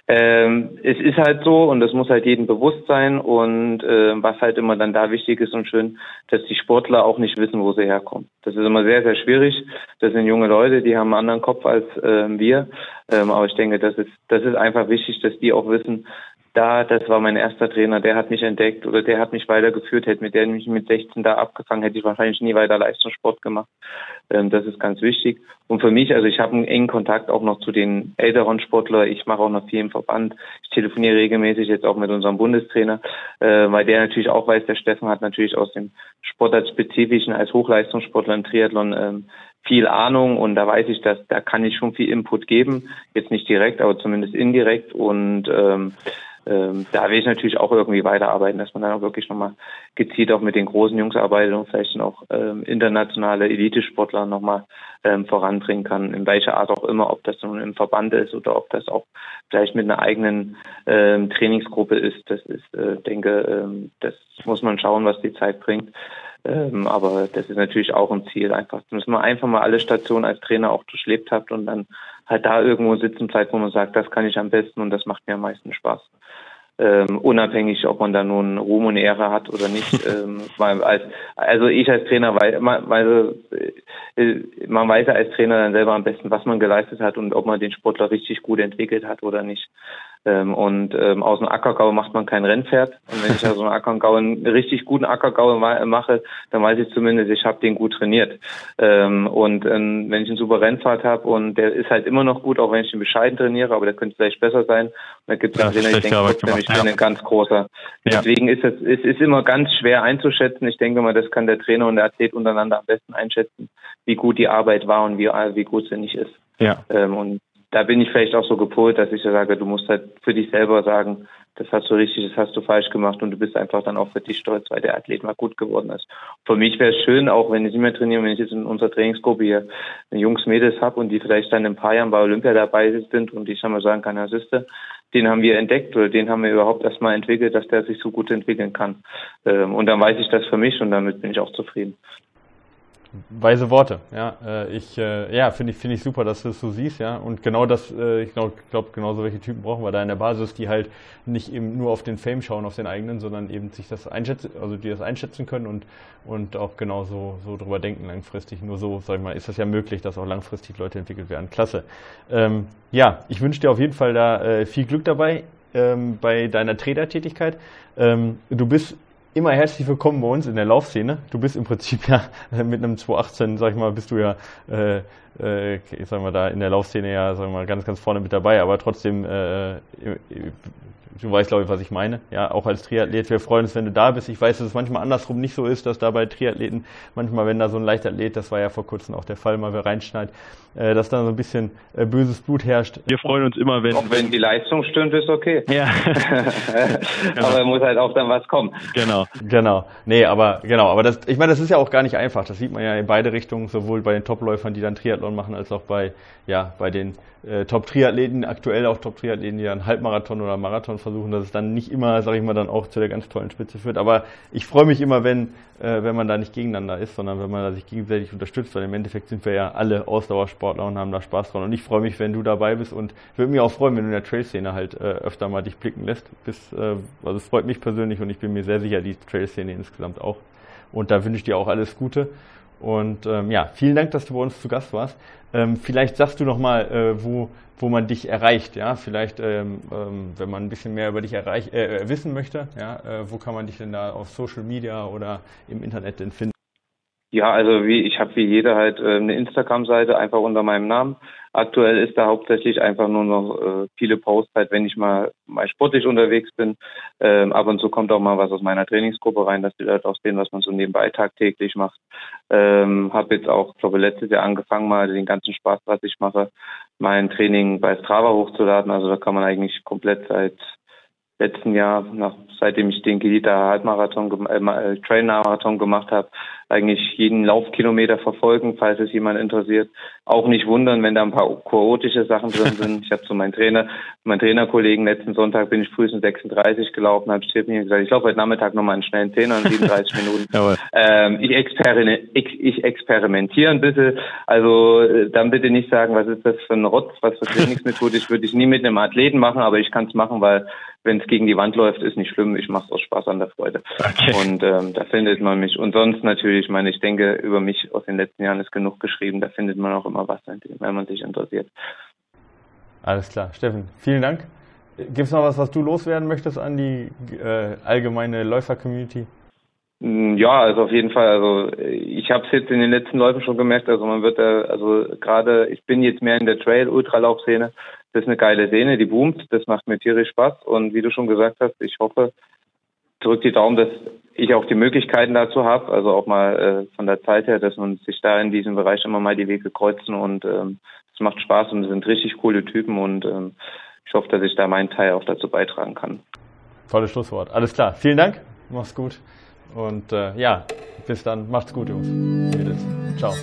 Ähm, es ist halt so und das muss halt jedem bewusst sein und äh, was halt immer dann da wichtig ist und schön, dass die Sportler auch nicht wissen, wo sie herkommen. Das ist immer sehr, sehr schwierig. Das sind junge Leute, die haben einen anderen Kopf als äh, wir. Ähm, aber ich denke, das ist, das ist einfach wichtig, dass die auch wissen, da, das war mein erster Trainer, der hat mich entdeckt oder der hat mich weitergeführt, hätte mit der mich mit 16 da abgefangen, hätte ich wahrscheinlich nie weiter Leistungssport gemacht. Ähm, das ist ganz wichtig. Und für mich, also ich habe einen engen Kontakt auch noch zu den älteren Sportlern. Ich mache auch noch viel im Verband. Ich telefoniere regelmäßig jetzt auch mit unserem Bundestrainer, äh, weil der natürlich auch weiß, der Steffen hat natürlich aus dem Sportartspezifischen als Hochleistungssportler im Triathlon ähm, viel Ahnung und da weiß ich, dass da kann ich schon viel Input geben. Jetzt nicht direkt, aber zumindest indirekt und ähm, ähm, da will ich natürlich auch irgendwie weiterarbeiten, dass man dann auch wirklich nochmal gezielt auch mit den großen Jungs arbeitet und vielleicht noch ähm, internationale Elitesportler nochmal ähm, voranbringen kann, in welcher Art auch immer, ob das nun im Verband ist oder ob das auch vielleicht mit einer eigenen ähm, Trainingsgruppe ist. Das ist, äh, denke, ähm, das muss man schauen, was die Zeit bringt. Ähm, aber das ist natürlich auch ein Ziel, einfach, dass man einfach mal alle Stationen als Trainer auch durchlebt hat und dann halt da irgendwo sitzen bleibt, wo man sagt, das kann ich am besten und das macht mir am meisten Spaß ähm, unabhängig, ob man da nun Ruhm und Ehre hat oder nicht. ähm, weil als, also ich als Trainer weiß, weil, äh, man weiß ja als Trainer dann selber am besten, was man geleistet hat und ob man den Sportler richtig gut entwickelt hat oder nicht. Ähm, und ähm, aus dem Ackergau macht man kein Rennpferd. Und wenn ich aus dem Ackergau einen richtig guten Ackergau mache, dann weiß ich zumindest, ich habe den gut trainiert. Ähm, und ähm, wenn ich einen super Rennfahrt habe und der ist halt immer noch gut, auch wenn ich ihn bescheiden trainiere, aber der könnte vielleicht besser sein. Und da gibt es einen Trainer, ich denke, ich bin ein ganz großer. Ja. Deswegen ist es, es ist immer ganz schwer einzuschätzen. Ich denke mal, das kann der Trainer und der Athlet untereinander am besten einschätzen, wie gut die Arbeit war und wie, wie gut sie nicht ist. Ja. Ähm, und da bin ich vielleicht auch so gepolt, dass ich sage, du musst halt für dich selber sagen, das hast du richtig, das hast du falsch gemacht und du bist einfach dann auch für dich stolz, weil der Athlet mal gut geworden ist. Für mich wäre es schön, auch wenn ich nicht mehr trainiere, wenn ich jetzt in unserer Trainingsgruppe hier Jungs, Mädels habe und die vielleicht dann in ein paar Jahren bei Olympia dabei sind und ich dann mal sagen kann, ja, siehste, den haben wir entdeckt oder den haben wir überhaupt erstmal entwickelt, dass der sich so gut entwickeln kann. Ähm, und dann weiß ich das für mich und damit bin ich auch zufrieden. Weise Worte, ja. Äh, ich, äh, ja, finde ich, finde ich super, dass du es so siehst, ja. Und genau das, äh, ich glaube, glaub, genau so welche Typen brauchen wir da in der Basis, die halt nicht eben nur auf den Fame schauen, auf den eigenen, sondern eben sich das einschätzen, also die das einschätzen können und, und auch genau so, so drüber denken langfristig. Nur so, sag ich mal, ist das ja möglich, dass auch langfristig Leute entwickelt werden. Klasse. Ähm, ja, ich wünsche dir auf jeden Fall da viel Glück dabei ähm, bei deiner Trainertätigkeit. Ähm, du bist immer herzlich willkommen bei uns in der Laufszene. Du bist im Prinzip ja mit einem 218, sag ich mal, bist du ja, äh, äh, ich sag mal, da in der Laufszene ja, sag mal, ganz, ganz vorne mit dabei, aber trotzdem äh, du weißt, glaube ich, was ich meine. Ja, auch als Triathlet, wir freuen uns, wenn du da bist. Ich weiß, dass es manchmal andersrum nicht so ist, dass da bei Triathleten manchmal, wenn da so ein Leichtathlet, das war ja vor kurzem auch der Fall, mal wer reinschneidet, äh, dass da so ein bisschen äh, böses Blut herrscht. Wir freuen uns immer, wenn... Auch wenn die Leistung stimmt, ist okay. Ja. aber muss halt auch dann was kommen. Genau. Genau. Nee, aber, genau. Aber das, ich meine, das ist ja auch gar nicht einfach. Das sieht man ja in beide Richtungen, sowohl bei den Topläufern, die dann Triathlon machen, als auch bei, ja, bei den äh, Top-Triathleten, aktuell auch Top-Triathleten, die dann Halbmarathon oder Marathon versuchen, dass es dann nicht immer, sage ich mal, dann auch zu der ganz tollen Spitze führt. Aber ich freue mich immer, wenn, äh, wenn man da nicht gegeneinander ist, sondern wenn man sich gegenseitig unterstützt, weil im Endeffekt sind wir ja alle Ausdauersportler und haben da Spaß dran. Und ich freue mich, wenn du dabei bist und würde mich auch freuen, wenn du in der Trail-Szene halt äh, öfter mal dich blicken lässt. Bis, äh, also es freut mich persönlich und ich bin mir sehr sicher, die Trail-Szene insgesamt auch. Und da wünsche ich dir auch alles Gute. Und ähm, ja, vielen Dank, dass du bei uns zu Gast warst. Ähm, vielleicht sagst du noch mal, äh, wo, wo man dich erreicht. Ja, vielleicht, ähm, ähm, wenn man ein bisschen mehr über dich erreich, äh, äh, wissen möchte, ja, äh, wo kann man dich denn da auf Social Media oder im Internet denn finden? Ja, also wie ich habe wie jeder halt äh, eine Instagram-Seite einfach unter meinem Namen. Aktuell ist da hauptsächlich einfach nur noch äh, viele Posts, halt, wenn ich mal, mal sportlich unterwegs bin. Ähm, ab und zu kommt auch mal was aus meiner Trainingsgruppe rein, dass die Leute auch sehen, was man so nebenbei tagtäglich macht. Ähm, habe jetzt auch, glaube letztes Jahr angefangen, mal den ganzen Spaß, was ich mache, mein Training bei Strava hochzuladen. Also da kann man eigentlich komplett seit letzten Jahr, nach, seitdem ich den Gelita Halbmarathon, äh, äh Trail-Marathon gemacht habe, eigentlich jeden Laufkilometer verfolgen, falls es jemand interessiert. Auch nicht wundern, wenn da ein paar chaotische Sachen drin sind. Ich habe zu meinem Trainer, meinen Trainerkollegen letzten Sonntag bin ich frühestens 36 gelaufen, habe ich mir gesagt, ich laufe heute Nachmittag nochmal einen schnellen Zehner in 37 Minuten. ähm, ich, experimentiere, ich, ich experimentiere ein bisschen. Also äh, dann bitte nicht sagen, was ist das für ein Rotz, was für Trainingsmethode. Ich würde ich nie mit einem Athleten machen, aber ich kann es machen, weil wenn es gegen die Wand läuft, ist nicht schlimm. Ich mache es aus Spaß an der Freude. Okay. Und ähm, da findet man mich. Und sonst natürlich, ich meine, ich denke, über mich aus den letzten Jahren ist genug geschrieben. Da findet man auch immer was, wenn man sich interessiert. Alles klar. Steffen, vielen Dank. Gibt es noch was, was du loswerden möchtest an die äh, allgemeine Läufer-Community? Mm, ja, also auf jeden Fall. Also ich habe es jetzt in den letzten Läufen schon gemerkt. Also man wird da, also gerade, ich bin jetzt mehr in der Trail-Ultralauf-Szene. Das ist eine geile Szene, die boomt. Das macht mir tierisch Spaß. Und wie du schon gesagt hast, ich hoffe, drückt die Daumen, dass ich auch die Möglichkeiten dazu habe. Also auch mal äh, von der Zeit her, dass man sich da in diesem Bereich immer mal die Wege kreuzen. Und ähm, es macht Spaß und es sind richtig coole Typen. Und ähm, ich hoffe, dass ich da meinen Teil auch dazu beitragen kann. tolles Schlusswort. Alles klar. Vielen Dank. Mach's gut. Und äh, ja, bis dann. Macht's gut, Jungs. Ciao.